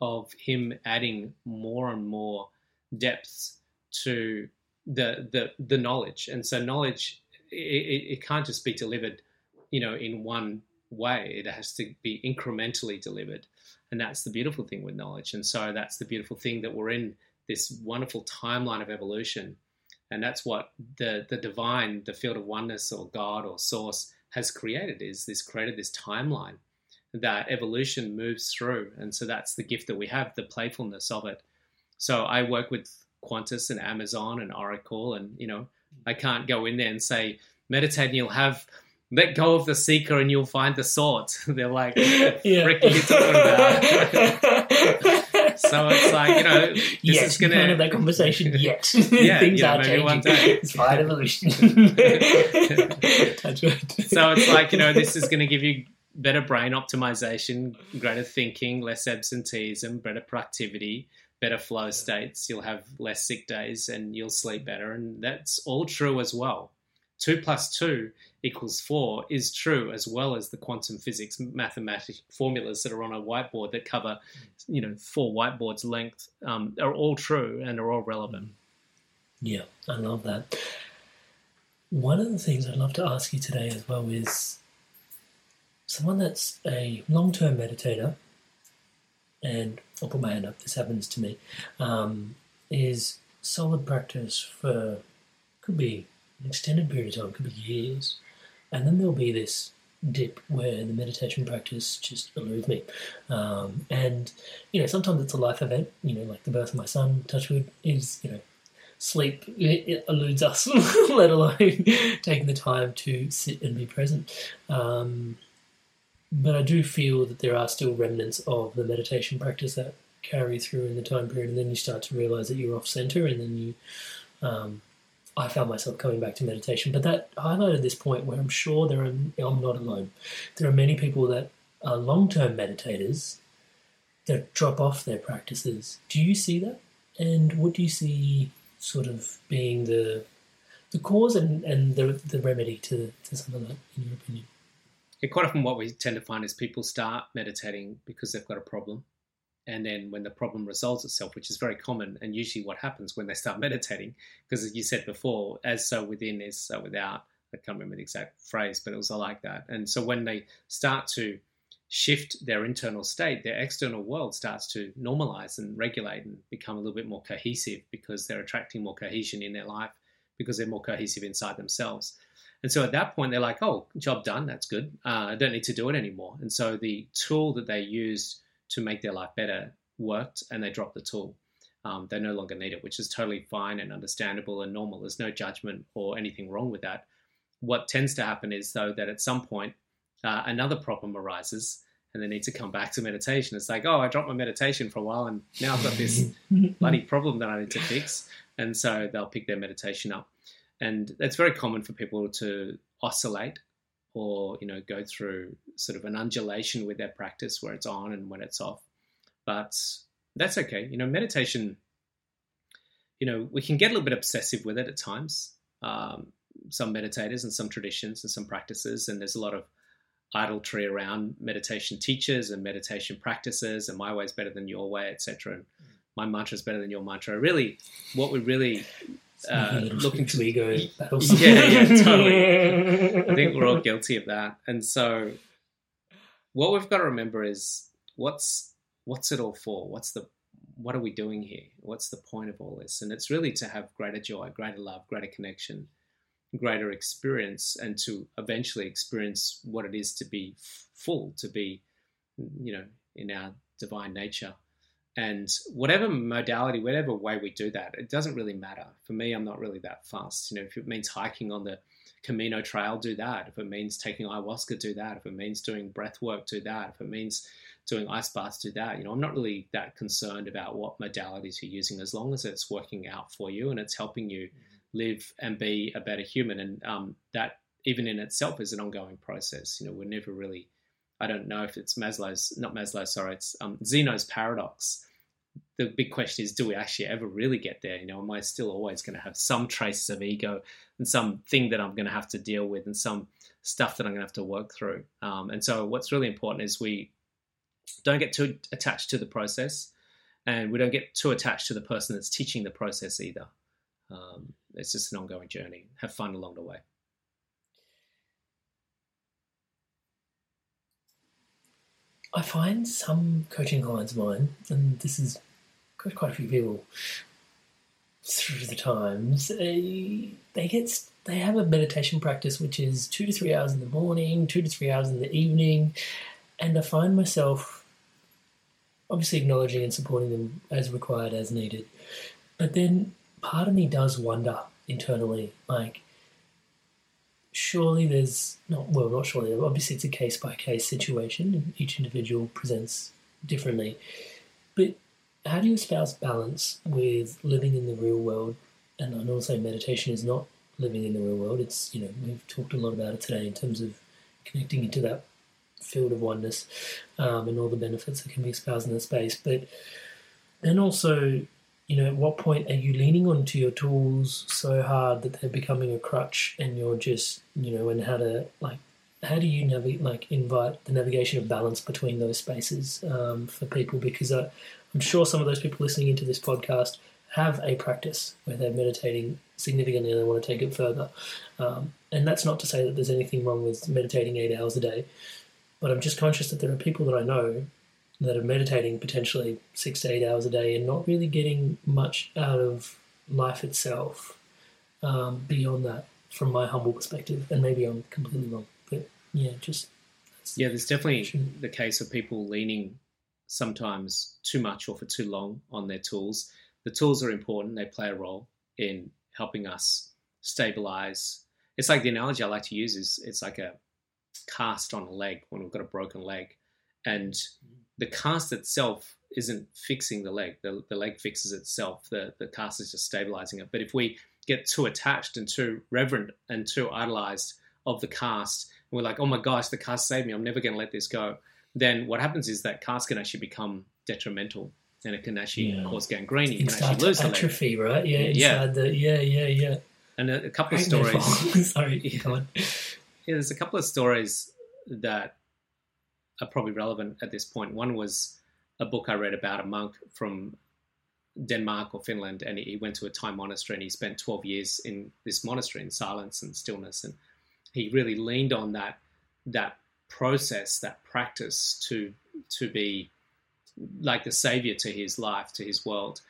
of him adding more and more depths to the the the knowledge. And so knowledge it, it can't just be delivered, you know, in one way. It has to be incrementally delivered. And that's the beautiful thing with knowledge. And so that's the beautiful thing that we're in this wonderful timeline of evolution. And that's what the, the divine, the field of oneness or God or source has created is this created this timeline that evolution moves through. And so that's the gift that we have, the playfulness of it. So I work with Qantas and Amazon and Oracle and you know, I can't go in there and say, meditate and you'll have let go of the seeker and you'll find the sword. *laughs* They're like, *laughs* Yeah. frick are you talking about? So it's like, you know, *laughs* this yes, is you can't have that conversation yet. *laughs* *laughs* Yeah, Things yeah, are maybe changing. one day. It's fine evolution. So it's like you know this is going to give you better brain optimization greater thinking less absenteeism better productivity better flow states you'll have less sick days and you'll sleep better and that's all true as well two plus two equals four is true as well as the quantum physics mathematic formulas that are on a whiteboard that cover you know four whiteboards length um, are all true and are all relevant Yeah, I love that. One of the things I'd love to ask you today as well is someone that's a long term meditator, and I'll put my hand up, this happens to me, um, is solid practice for, could be an extended period of time, could be years, and then there'll be this dip where the meditation practice just eludes me. Um, and, you know, sometimes it's a life event, you know, like the birth of my son, Touchwood, is, you know, sleep it, it eludes us, *laughs* let alone *laughs* taking the time to sit and be present. Um, but I do feel that there are still remnants of the meditation practice that carry through in the time period, and then you start to realize that you're off center, and then you. Um, I found myself coming back to meditation, but that highlighted this point where I'm sure there are. I'm not alone. There are many people that are long-term meditators that drop off their practices. Do you see that? And what do you see sort of being the the cause and, and the the remedy to, to some of that, in your opinion? Yeah, quite often what we tend to find is people start meditating because they've got a problem. And then when the problem resolves itself, which is very common, and usually what happens when they start *laughs* meditating, because as you said before, as so within is so without. I can't remember the exact phrase, but it was like that. And so when they start to shift their internal state, their external world starts to normalize and regulate and become a little bit more cohesive because they're attracting more cohesion in their life because they're more cohesive inside themselves. And so at that point, they're like, oh, job done. That's good. Uh, I don't need to do it anymore. And so the tool that they used to make their life better worked and they dropped the tool. Um, they no longer need it, which is totally fine and understandable and normal. There's no judgment or anything wrong with that. What tends to happen is, though, that at some point uh, another problem arises and they need to come back to meditation. It's like, oh, I dropped my meditation for a while and now I've got this *laughs* bloody problem that I need to fix. And so they'll pick their meditation up. And it's very common for people to oscillate or you know go through sort of an undulation with their practice where it's on and when it's off. But that's okay. You know meditation you know we can get a little bit obsessive with it at times. Um, some meditators and some traditions and some practices and there's a lot of idolatry around meditation teachers and meditation practices and my way is better than your way etc and my mantra is better than your mantra. Really what we really uh, looking to ego yeah, yeah, *laughs* totally. I think we're all *laughs* guilty of that. And so, what we've got to remember is what's what's it all for? What's the what are we doing here? What's the point of all this? And it's really to have greater joy, greater love, greater connection, greater experience, and to eventually experience what it is to be full, to be, you know, in our divine nature. And whatever modality, whatever way we do that, it doesn't really matter. For me, I'm not really that fast. You know, if it means hiking on the Camino Trail, do that. If it means taking ayahuasca, do that. If it means doing breath work, do that. If it means doing ice baths, do that. You know, I'm not really that concerned about what modalities you're using as long as it's working out for you and it's helping you live and be a better human. And um, that, even in itself, is an ongoing process. You know, we're never really I don't know if it's Maslow's, not Maslow, sorry, it's um, Zeno's paradox. The big question is, do we actually ever really get there? You know, am I still always going to have some traces of ego and some thing that I'm going to have to deal with and some stuff that I'm going to have to work through? Um, and so, what's really important is we don't get too attached to the process, and we don't get too attached to the person that's teaching the process either. Um, it's just an ongoing journey. Have fun along the way. I find some coaching clients of mine, and this is quite, quite a few people through the times, they, they get they have a meditation practice which is two to three hours in the morning, two to three hours in the evening, and I find myself obviously acknowledging and supporting them as required as needed. But then part of me does wonder internally, like surely there's not well not surely obviously it's a case by case situation each individual presents differently. But how do you espouse balance with living in the real world? And i say meditation is not living in the real world. It's you know we've talked a lot about it today in terms of connecting into that field of oneness um, and all the benefits that can be espoused in that space. But then also you know, at what point are you leaning onto your tools so hard that they're becoming a crutch and you're just, you know, and how to like, how do you navigate, like, invite the navigation of balance between those spaces um, for people? Because I, I'm sure some of those people listening into this podcast have a practice where they're meditating significantly and they want to take it further. Um, and that's not to say that there's anything wrong with meditating eight hours a day, but I'm just conscious that there are people that I know that are meditating potentially six to eight hours a day and not really getting much out of life itself um, beyond that, from my humble perspective. And maybe I'm completely wrong, but yeah, just yeah. There's definitely the case of people leaning sometimes too much or for too long on their tools. The tools are important; they play a role in helping us stabilize. It's like the analogy I like to use is it's like a cast on a leg when we've got a broken leg, and the cast itself isn't fixing the leg. The, the leg fixes itself. The, the cast is just stabilizing it. But if we get too attached and too reverent and too idolized of the cast, and we're like, oh my gosh, the cast saved me. I'm never going to let this go. Then what happens is that cast can actually become detrimental and it can actually yeah. cause gangrene. You can actually lose atrophy, the leg. right? Yeah, yeah, the, yeah, yeah, yeah. And a, a couple of stories. *laughs* Sorry, yeah. *laughs* come on. Yeah, there's a couple of stories that are probably relevant at this point. One was a book I read about a monk from Denmark or Finland, and he went to a Thai monastery and he spent 12 years in this monastery in silence and stillness. And he really leaned on that that process, that practice to to be like the savior to his life, to his world.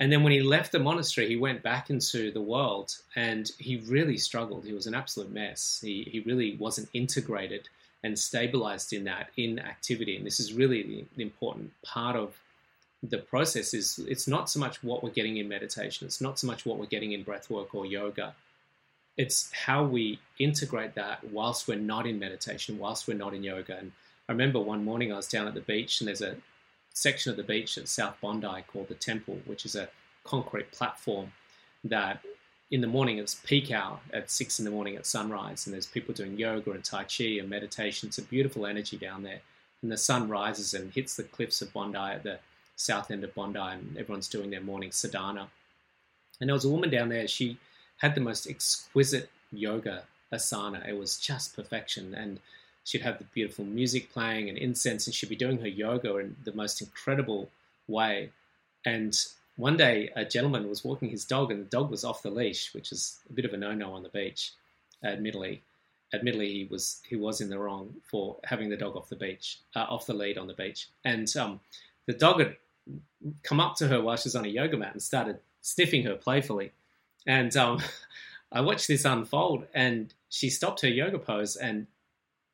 And then when he left the monastery, he went back into the world and he really struggled. He was an absolute mess. He, he really wasn't integrated and stabilized in that in activity. And this is really the, important part of the process is it's not so much what we're getting in meditation, it's not so much what we're getting in breath work or yoga. It's how we integrate that whilst we're not in meditation, whilst we're not in yoga. And I remember one morning I was down at the beach and there's a section of the beach at South Bondi called the Temple, which is a concrete platform that in the morning it's peak hour at six in the morning at sunrise, and there's people doing yoga and tai chi and meditation. It's a beautiful energy down there, and the sun rises and hits the cliffs of Bondi at the south end of Bondi, and everyone's doing their morning sadhana. And there was a woman down there. She had the most exquisite yoga asana. It was just perfection, and she'd have the beautiful music playing and incense, and she'd be doing her yoga in the most incredible way. And one day, a gentleman was walking his dog, and the dog was off the leash, which is a bit of a no-no on the beach. Admittedly, admittedly, he was he was in the wrong for having the dog off the beach, uh, off the lead on the beach. And um, the dog had come up to her while she was on a yoga mat and started sniffing her playfully. And um, *laughs* I watched this unfold, and she stopped her yoga pose and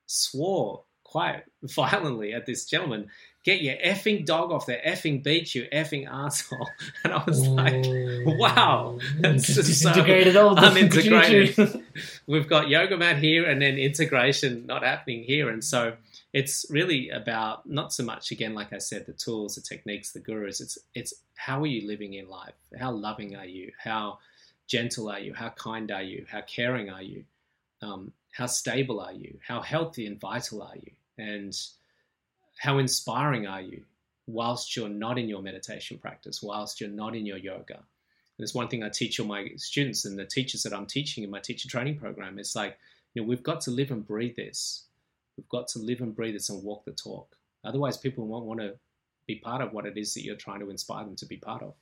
swore quite *laughs* violently at this gentleman. Get your effing dog off the effing beach, you effing asshole! *laughs* And I was like, "Wow, that's just so unintegrated." *laughs* *laughs* We've got yoga mat here, and then integration not happening here, and so it's really about not so much again, like I said, the tools, the techniques, the gurus. It's it's how are you living in life? How loving are you? How gentle are you? How kind are you? How caring are you? Um, how stable are you? How healthy and vital are you? And how inspiring are you whilst you're not in your meditation practice, whilst you're not in your yoga? And there's one thing I teach all my students and the teachers that I'm teaching in my teacher training program. It's like, you know, we've got to live and breathe this. We've got to live and breathe this and walk the talk. Otherwise, people won't want to be part of what it is that you're trying to inspire them to be part of.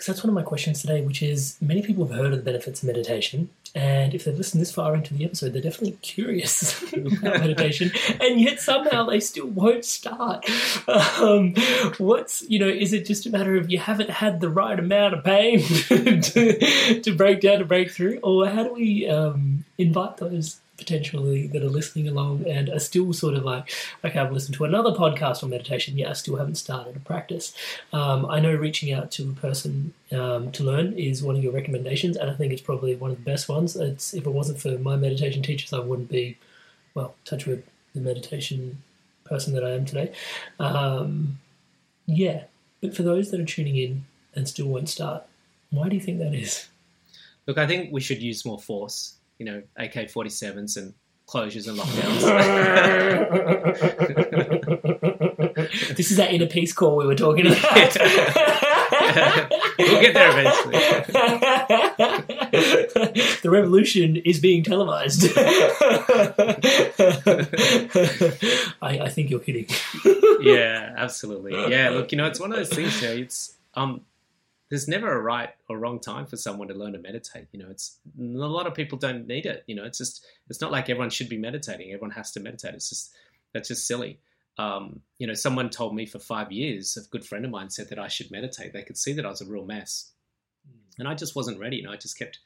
Because that's one of my questions today, which is many people have heard of the benefits of meditation, and if they've listened this far into the episode, they're definitely curious *laughs* about meditation, *laughs* and yet somehow they still won't start. Um, what's you know, is it just a matter of you haven't had the right amount of pain *laughs* to, to break down to break through, or how do we um, invite those potentially that are listening along and are still sort of like, okay, I've listened to another podcast on meditation, yet I still haven't started a practice. Um, I know reaching out to a person um, to learn is one of your recommendations, and I think it's probably one of the best ones. It's, if it wasn't for my meditation teachers, I wouldn't be, well, touch with the meditation person that I am today. Um, yeah, but for those that are tuning in and still won't start, why do you think that is? Look, I think we should use more force you know, AK 47s and closures and lockdowns. *laughs* this is that inner peace call we were talking about. *laughs* we'll get there eventually. the revolution is being televised. *laughs* I, I think you're kidding. yeah, absolutely. Yeah, look, you know, it's one of those things. You know, it's um, there's never a right or wrong time for someone to learn to meditate. You know, it's a lot of people don't need it. You know, it's just it's not like everyone should be meditating. Everyone has to meditate. It's just that's just silly. Um, you know, someone told me for five years, a good friend of mine said that I should meditate. They could see that I was a real mess, and I just wasn't ready. You know, I just kept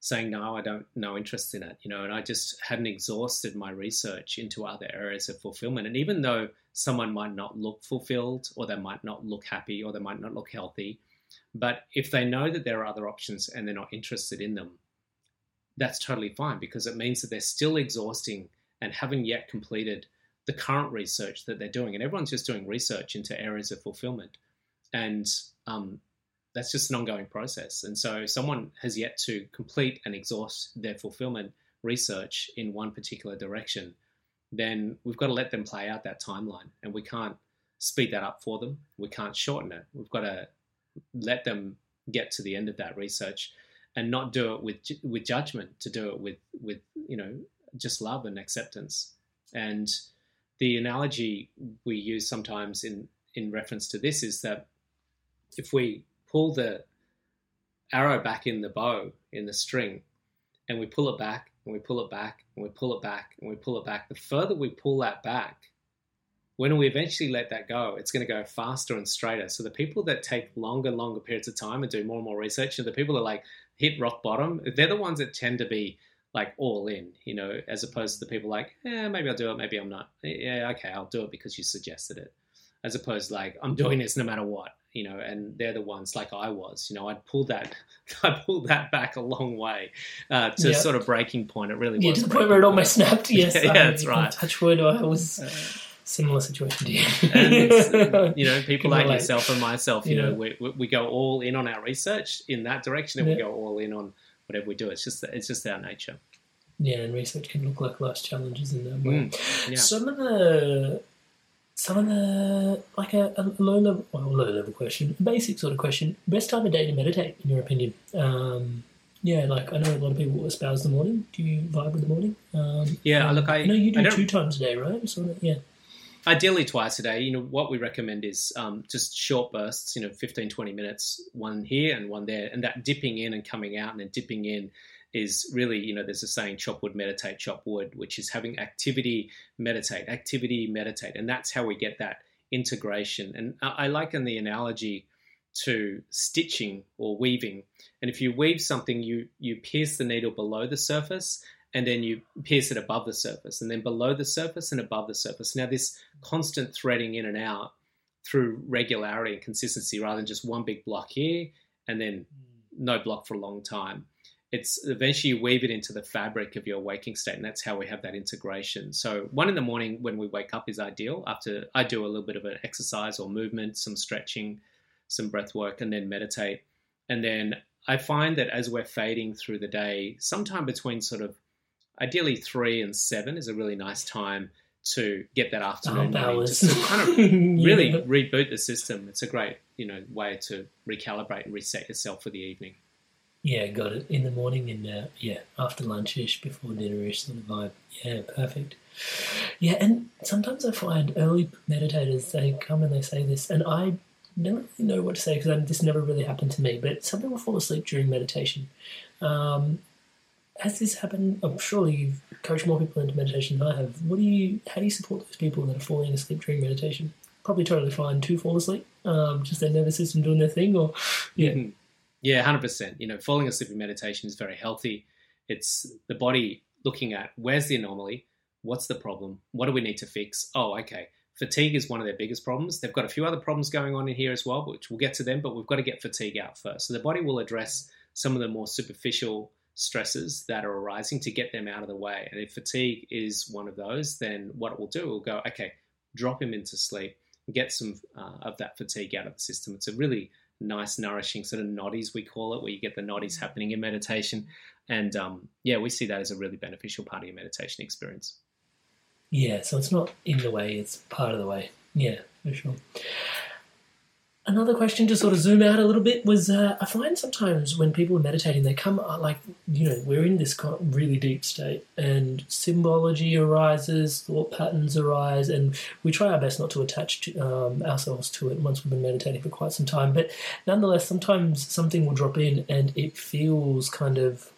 saying no, I don't no interest in it. You know, and I just hadn't exhausted my research into other areas of fulfillment. And even though someone might not look fulfilled, or they might not look happy, or they might not look healthy but if they know that there are other options and they're not interested in them, that's totally fine because it means that they're still exhausting and haven't yet completed the current research that they're doing. And everyone's just doing research into areas of fulfillment. And um, that's just an ongoing process. And so someone has yet to complete and exhaust their fulfillment research in one particular direction, then we've got to let them play out that timeline. And we can't speed that up for them. We can't shorten it. We've got to let them get to the end of that research and not do it with with judgment to do it with with you know just love and acceptance. And the analogy we use sometimes in in reference to this is that if we pull the arrow back in the bow in the string and we pull it back and we pull it back and we pull it back and we pull it back the further we pull that back when we eventually let that go, it's going to go faster and straighter. So the people that take longer longer periods of time and do more and more research, and the people that like hit rock bottom, they're the ones that tend to be like all in, you know, as opposed to the people like, yeah, maybe I'll do it, maybe I'm not. Yeah, okay, I'll do it because you suggested it. As opposed to like, I'm doing this no matter what, you know, and they're the ones like I was, you know, I'd pulled that, *laughs* I pulled that back a long way uh, to Yep. sort of breaking point. It really Yeah, was. to the point where it almost *laughs* snapped. Yes, Yeah, I- that's right. Touch wood. I was Similar situation to you. and *laughs* you know, people like relate. yourself and myself, you know, Yeah. we, we, we go all in on our research in that direction, and we go all in on whatever we do. It's just it's just our nature. Yeah, and research can look like life's challenges in that way. Mm, yeah. Some of the, some of the, like a, a low level, well, low level question, a basic sort of question. Best time of day to meditate, in your opinion? Um, yeah, like I know a lot of people espouse the morning. Do you vibe with the morning? Um, Yeah, um, look, I- know you do two times a day, right? Sort of, yeah. Ideally twice a day. You know, what we recommend is um, just short bursts, you know, 15, 20 minutes, one here and one there. And that dipping in and coming out and then dipping in is really, you know, there's a saying, chop wood, meditate, chop wood, which is having activity, meditate, activity, meditate. And that's how we get that integration. And I, I liken the analogy to stitching or weaving. And if you weave something, you, you pierce the needle below the surface and then you pierce it above the surface, and then below the surface and above the surface. Now, this constant threading in and out through regularity and consistency rather than just one big block here and then no block for a long time. It's eventually you weave it into the fabric of your waking state, and that's how we have that integration. So, one in the morning when we wake up is ideal. After I do a little bit of an exercise or movement, some stretching, some breath work, and then meditate. And then I find that as we're fading through the day, sometime between sort of ideally three and seven is a really nice time to get that afternoon morning, hours. just to kind of *laughs* really Yeah. reboot the system. It's a great, you know, way to recalibrate and reset yourself for the evening. Yeah, got it. In the morning and uh, yeah, after lunchish, before dinnerish sort of vibe. Yeah, perfect. Yeah, and sometimes I find early meditators they come and they say this, and I never really know what to say because this never really happened to me. But some people fall asleep during meditation. Um, has this happened? I'm surely you've coached more people into meditation than I have. What do you? How do you support those people that are falling asleep during meditation? Probably totally fine to fall asleep. Um, just their nervous system doing their thing, or yeah. Mhm. Yeah, hundred percent. You know, falling asleep in meditation is very healthy. It's the body looking at where's the anomaly, what's the problem, what do we need to fix? Oh, okay. Fatigue is one of their biggest problems. They've got a few other problems going on in here as well, which we'll get to them, but we've got to get fatigue out first. So the body will address some of the more superficial stresses that are arising to get them out of the way. And if fatigue is one of those, then what it will do, it will go, okay, drop him into sleep, get some uh, of that fatigue out of the system. It's a really nice, nourishing sort of noddies, we call it, where you get the noddies happening in meditation. And um, yeah, we see that as a really beneficial part of your meditation experience. Yeah, so it's not in the way, it's part of the way. Yeah, for sure. Another question to sort of zoom out a little bit was uh, I find sometimes when people are meditating, they come uh, like, you know, we're in this really deep state and symbology arises, thought patterns arise, and we try our best not to attach to, um, ourselves to it once we've been meditating for quite some time. But nonetheless, sometimes something will drop in and it feels kind of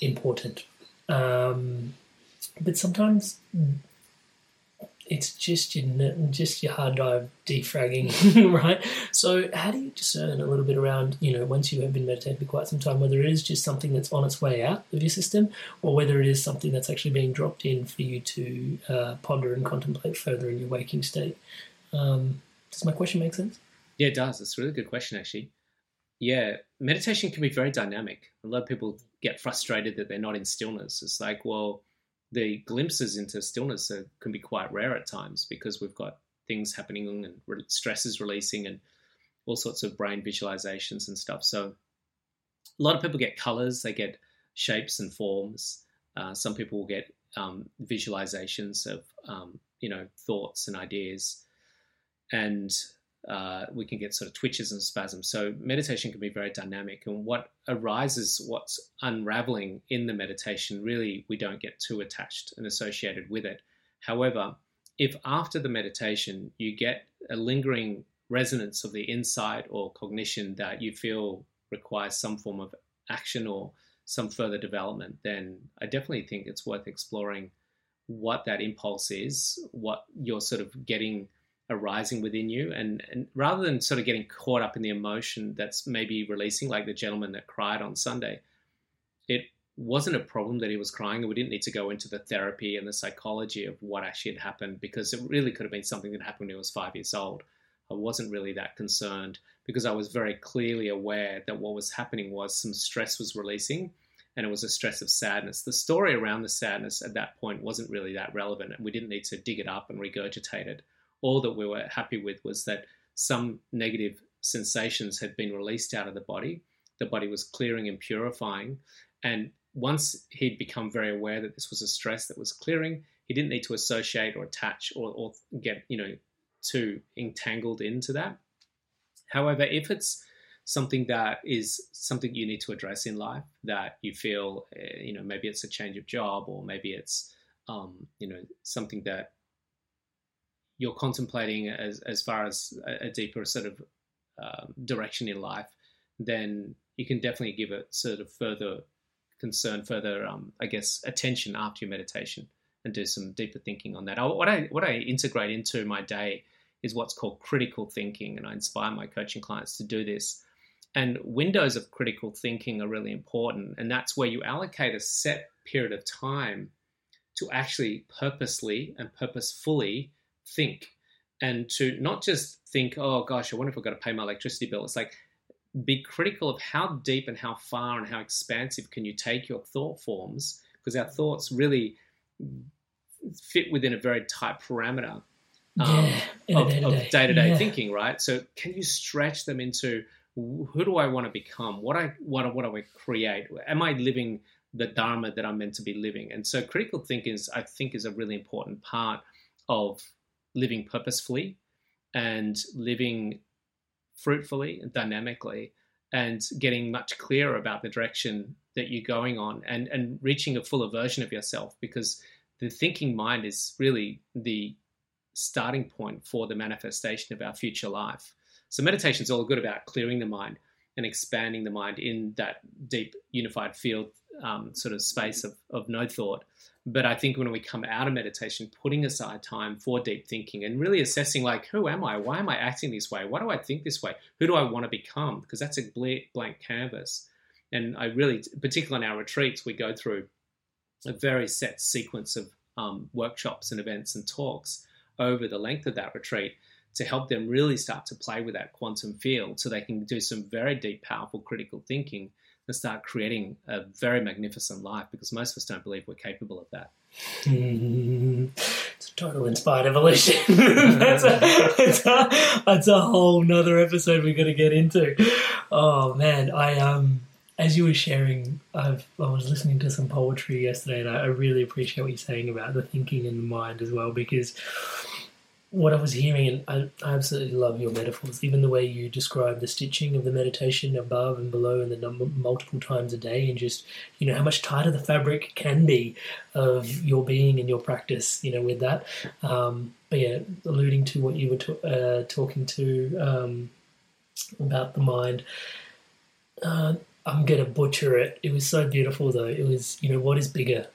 important. Um, but sometimes it's just your just your hard drive defragging, *laughs* right? So how do you discern a little bit around, you know, once you have been meditating for quite some time, whether it is just something that's on its way out of your system, or whether it is something that's actually being dropped in for you to uh, ponder and contemplate further in your waking state? Um, does my question make sense? Yeah, it does. It's a really good question, actually. Yeah, meditation can be very dynamic. A lot of people get frustrated that they're not in stillness. It's like, well, the glimpses into stillness are, can be quite rare at times because we've got things happening and re- stress is releasing and all sorts of brain visualizations and stuff. So a lot of people get colors, they get shapes and forms. Uh, some people will get um, visualizations of, um, you know, thoughts and ideas. And uh, we can get sort of twitches and spasms. So meditation can be very dynamic, and what arises, what's unraveling in the meditation, really we don't get too attached and associated with it. However, if after the meditation you get a lingering resonance of the insight or cognition that you feel requires some form of action or some further development, then I definitely think it's worth exploring what that impulse is, what you're sort of getting arising within you and, and rather than sort of getting caught up in the emotion that's maybe releasing like the gentleman that cried on sunday it wasn't a problem that he was crying and we didn't need to go into the therapy and the psychology of what actually had happened because it really could have been something that happened when he was five years old i wasn't really that concerned because i was very clearly aware that what was happening was some stress was releasing and it was a stress of sadness. The story around the sadness at that point wasn't really that relevant, and we didn't need to dig it up and regurgitate it. All that we were happy with was that some negative sensations had been released out of the body. The body was clearing and purifying. And once he'd become very aware that this was a stress that was clearing, he didn't need to associate or attach or, or get, you know, too entangled into that. However, if it's something that is something you need to address in life that you feel, uh, you know, maybe it's a change of job or maybe it's, um, you know, something that you're contemplating as, as far as a, a deeper sort of um, direction in life, then you can definitely give it sort of further concern, further, um, I guess, attention after your meditation and do some deeper thinking on that. I, what I what I integrate into my day is what's called critical thinking, and I inspire my coaching clients to do this. And windows of critical thinking are really important, and that's where you allocate a set period of time to actually purposely and purposefully think and to not just think, oh gosh, I wonder if I've got to pay my electricity bill. It's like be critical of how deep and how far and how expansive can you take your thought forms because our thoughts really fit within a very tight parameter um, yeah, of, day to day thinking, right? So can you stretch them into who do I want to become? What I what what do I create? Am I living the dharma that I'm meant to be living? And so critical thinking is, I think, is a really important part of living purposefully and living fruitfully and dynamically and getting much clearer about the direction that you're going on and, and reaching a fuller version of yourself because the thinking mind is really the starting point for the manifestation of our future life. So meditation is all good about clearing the mind and expanding the mind in that deep unified field um, sort of space of, of no thought. But I think when we come out of meditation, putting aside time for deep thinking and really assessing, like, who am I? Why am I acting this way? Why do I think this way? Who do I want to become? Because that's a blank canvas. And I really, particularly in our retreats, we go through a very set sequence of um, workshops and events and talks over the length of that retreat to help them really start to play with that quantum field so they can do some very deep, powerful critical thinking and start creating a very magnificent life because most of us don't believe we're capable of that. Mm, it's a total inspired evolution. *laughs* that's, a, that's, a, that's a whole nother episode we're going to get into. Oh man, I um, as you were sharing, I've, I was listening to some poetry yesterday, and I, I really appreciate what you're saying about the thinking and the mind as well because what I was hearing, and I, I, absolutely love your metaphors, even the way you describe the stitching of the meditation above and below and the number multiple times a day, and just you know how much tighter the fabric can be of your being and your practice, you know, with that. Um, but yeah, alluding to what you were to, uh, talking to um, about the mind. Uh, I'm gonna butcher it. It was so beautiful though. It was, you know, what is bigger,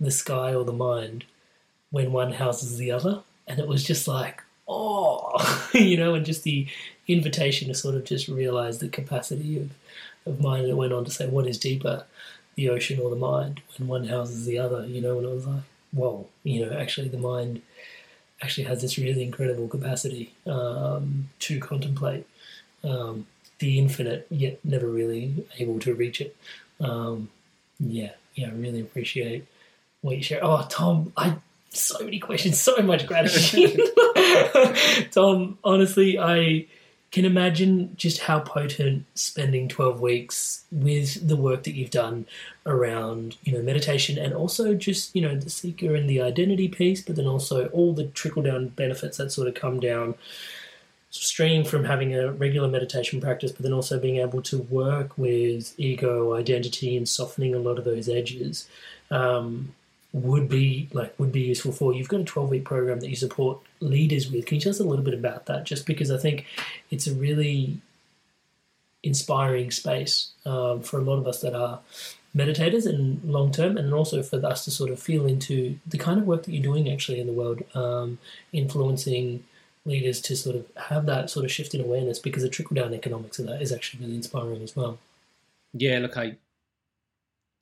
the sky or the mind, when one houses the other? And it was just like oh *laughs* you know and just the invitation to sort of just realize the capacity of, of mind that went on to say what is deeper the ocean or the mind? When one houses the other you know and i was like whoa you know actually the mind actually has this really incredible capacity um, to contemplate um, the infinite yet never really able to reach it. Um, yeah yeah i really appreciate what you share. Oh tom i so many questions, so much gratitude. *laughs* Tom, honestly, I can imagine just how potent spending 12 weeks with the work that you've done around, you know, meditation and also just, you know, the seeker and the identity piece, but then also all the trickle down benefits that sort of come down stream from having a regular meditation practice, but then also being able to work with ego, identity, and softening a lot of those edges. Um, would be like would be useful for. You've got a 12 week program that you support leaders with. Can you tell us a little bit about that? Just because I think it's a really inspiring space um, for a lot of us that are meditators and long term, and also for us to sort of feel into the kind of work that you're doing actually in the world, um, influencing leaders to sort of have that sort of shift in awareness because the trickle down economics of that is actually really inspiring as well. Yeah, look, I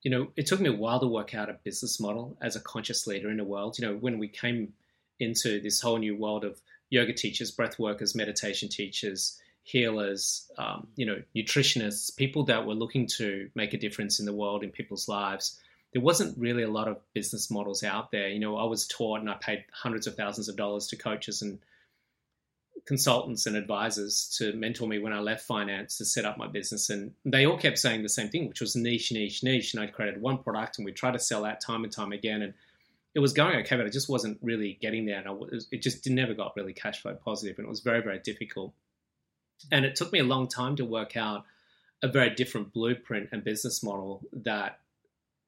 you know, it took me a while to work out a business model as a conscious leader in the world. You know, when we came into this whole new world of yoga teachers, breath workers, meditation teachers, healers, um, you know, nutritionists, people that were looking to make a difference in the world in people's lives. There wasn't really a lot of business models out there. You know, I was taught and I paid hundreds of thousands of dollars to coaches and consultants and advisors to mentor me when I left finance to set up my business. And they all kept saying the same thing, which was niche, niche, niche. And I created one product and we tried to sell that time and time again. And it was going okay, but it just wasn't really getting there. And I was, it just never got really cash flow positive, And it was very, very difficult. And it took me a long time to work out a very different blueprint and business model that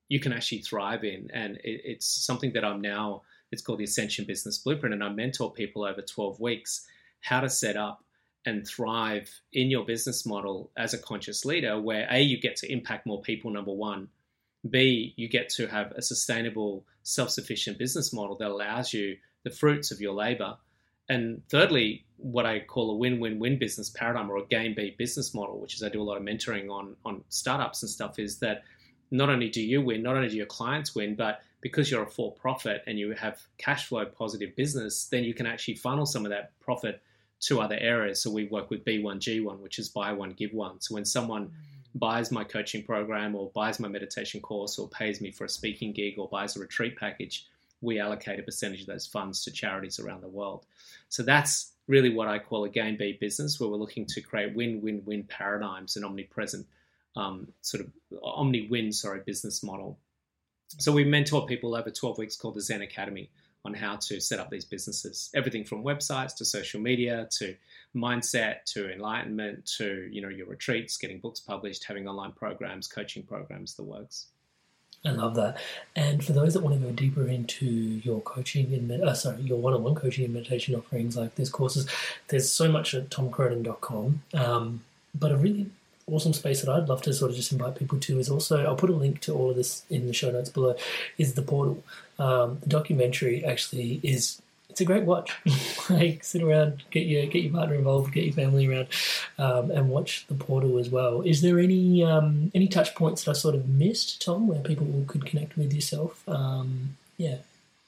you can actually thrive in. And it, it's something that I'm now, it's called the Ascension Business Blueprint. And I mentor people over 12 weeks how to set up and thrive in your business model as a conscious leader, where A, you get to impact more people, number one. B, you get to have a sustainable, self sufficient business model that allows you the fruits of your labor. And thirdly, what I call a win win win business paradigm or a game B business model, which is I do a lot of mentoring on, on startups and stuff, is that not only do you win, not only do your clients win, but because you're a for profit and you have cash flow positive business, then you can actually funnel some of that profit two other areas. So we work with B1G1, which is buy one, give one. So when someone buys my coaching program or buys my meditation course or pays me for a speaking gig or buys a retreat package, we allocate a percentage of those funds to charities around the world. So that's really what I call a game B business, where we're looking to create win-win-win paradigms and omnipresent um, sort of omni-win, sorry, business model. So we mentor people over 12 weeks called the Zen Academy on how to set up these businesses. Everything from websites to social media to mindset to enlightenment to you know your retreats, getting books published, having online programs, coaching programs, the works. I love that. And for those that want to go deeper into your coaching and uh, sorry, your one-on-one coaching and meditation offerings like this courses, there's so much at tomcronin.com. Um, but a really awesome space that I'd love to sort of just invite people to is also I'll put a link to all of this in the show notes below. Is the portal. Um, the documentary actually is it's a great watch. *laughs* like sit around, get your get your partner involved, get your family around, um, and watch the portal as well. Is there any um, any touch points that I sort of missed, Tom, where people could connect with yourself? Um, yeah.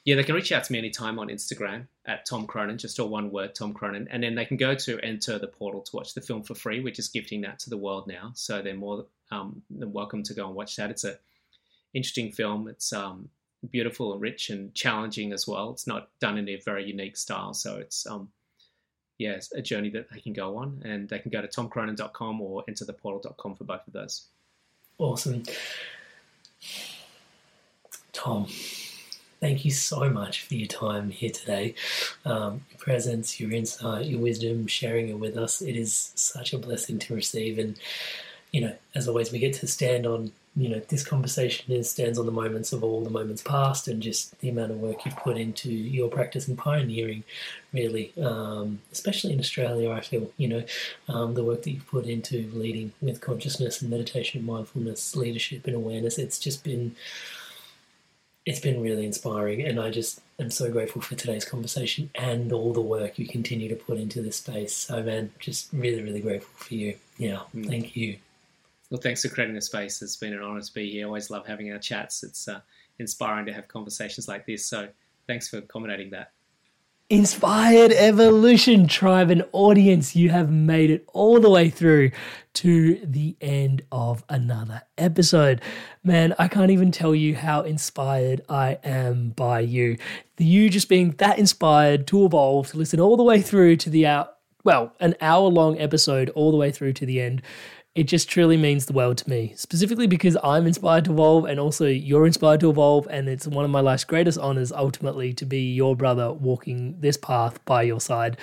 Yeah, they can reach out to me anytime on Instagram at Tom Cronin, just all one word, Tom Cronin. And then they can go to enter the portal to watch the film for free. We're just gifting that to the world now. So they're more um, than welcome to go and watch that. It's a interesting film. It's um, beautiful and rich and challenging as well. It's not done in a very unique style. So it's, um, yeah, it's a journey that they can go on. And they can go to tomcronin.com or entertheportal.com for both of those. Awesome. Tom, thank you so much for your time here today. Um, your presence, your insight, your wisdom, sharing it with us. It is such a blessing to receive. And, you know, as always, we get to stand on, you know, this conversation is stands on the moments of all the moments past and just the amount of work you've put into your practice and pioneering, really, um, especially in Australia, I feel, you know, um, the work that you've put into leading with consciousness and meditation, mindfulness, leadership, and awareness. It's just been it's been really inspiring, and I just am so grateful for today's conversation and all the work you continue to put into this space. So, man, just really, really grateful for you. Yeah, mm. thank you. Well, thanks for creating the space. It's been an honor to be here. I always love having our chats. It's uh, inspiring to have conversations like this. So, thanks for accommodating that. Inspired Evolution Tribe and audience, you have made it all the way through to the end of another episode. Man, I can't even tell you how inspired I am by you. You just being that inspired to evolve, to listen all the way through to the out, well, an hour long episode all the way through to the end it just truly means the world to me, specifically because I'm inspired to evolve and also you're inspired to evolve. And it's one of my life's greatest honors ultimately to be your brother walking this path by your side.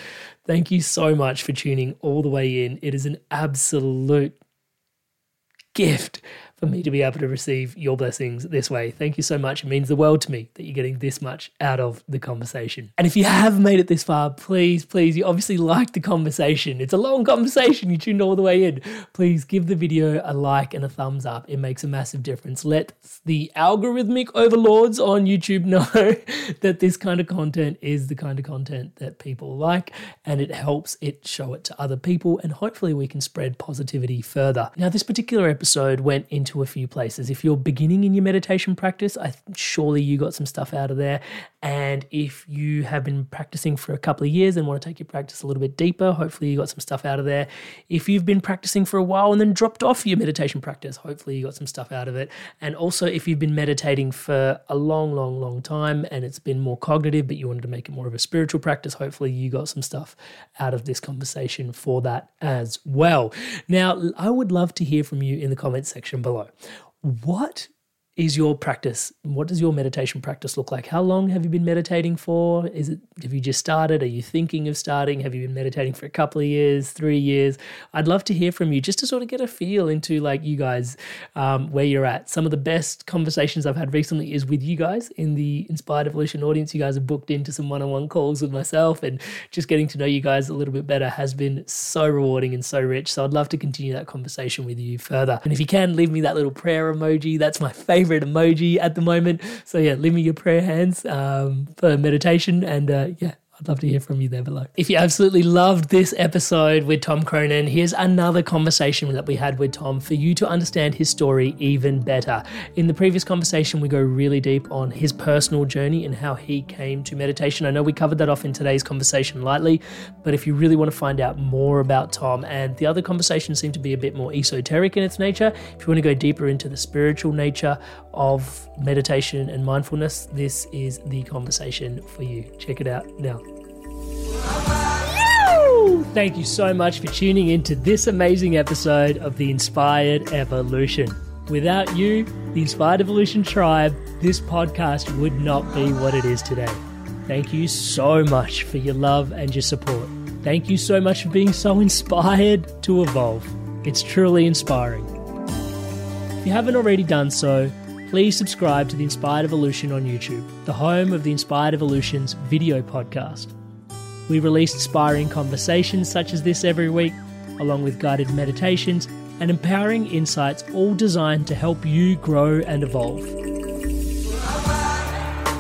Thank you so much for tuning all the way in. It is an absolute gift for me to be able to receive your blessings this way. Thank you so much. It means the world to me that you're getting this much out of the conversation. And if you have made it this far, please, please, you obviously like the conversation. It's a long conversation. You tuned all the way in. Please give the video a like and a thumbs up. It makes a massive difference. Let the algorithmic overlords on YouTube *laughs* know that this kind of content is the kind of content that people like and it helps it show it to other people and hopefully we can spread positivity further. Now, this particular episode went into to a few places. If you're beginning in your meditation practice, I surely you got some stuff out of there. And if you have been practicing for a couple of years and want to take your practice a little bit deeper, hopefully you got some stuff out of there. If you've been practicing for a while and then dropped off your meditation practice, hopefully you got some stuff out of it. And also if you've been meditating for a long, long, long time and it's been more cognitive, but you wanted to make it more of a spiritual practice, hopefully you got some stuff out of this conversation for that as well. Now, I would love to hear from you in the comments section below. What is your practice? What does your meditation practice look like? How long have you been meditating for? Is it have you just started? Are you thinking of starting? Have you been meditating for a couple of years, three years? I'd love to hear from you just to sort of get a feel into like you guys um, where you're at. Some of the best conversations I've had recently is with you guys in the Inspired Evolution audience. You guys have booked into some one-on-one calls with myself, and just getting to know you guys a little bit better has been so rewarding and so rich. So I'd love to continue that conversation with you further. And if you can, leave me that little prayer emoji. That's my favorite favorite emoji at the moment. So yeah, leave me your prayer hands um, for meditation, and uh, yeah, I'd love to hear from you there below. If you absolutely loved this episode with Tom Cronin, here's another conversation that we had with Tom for you to understand his story even better. In the previous conversation, we go really deep on his personal journey and how he came to meditation. I know we covered that off in today's conversation lightly, but if you really want to find out more about Tom, and the other conversations seem to be a bit more esoteric in its nature, if you want to go deeper into the spiritual nature of meditation and mindfulness, this is the conversation for you. Check it out now. Thank you so much for tuning in to this amazing episode of The Inspired Evolution. Without you, the Inspired Evolution tribe, this podcast would not be what it is today. Thank you so much for your love and your support. Thank you so much for being so *laughs* inspired to evolve. It's truly inspiring. If you haven't already done so, please subscribe to The Inspired Evolution on YouTube, the home of The Inspired Evolution's video podcast. We release inspiring conversations such as this every week, along with guided meditations and empowering insights, all designed to help you grow and evolve.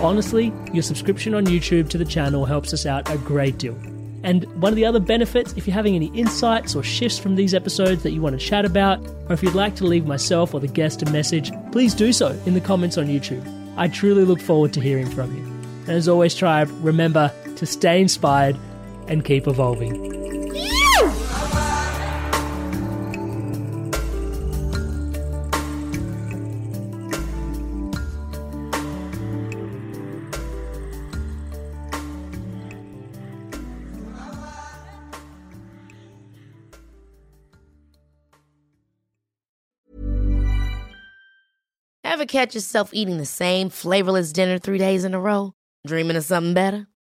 Honestly, your subscription on YouTube to the channel helps us out a great deal. And one of the other benefits, if you're having any insights or shifts from these episodes that you want to chat about, or if you'd like to leave myself or the guest a message, please do so in the comments on YouTube. I truly look forward to hearing from you. And as always, tribe, remember to stay inspired and keep evolving. Ever catch yourself eating the same flavorless dinner three days in a row? Dreaming of something better?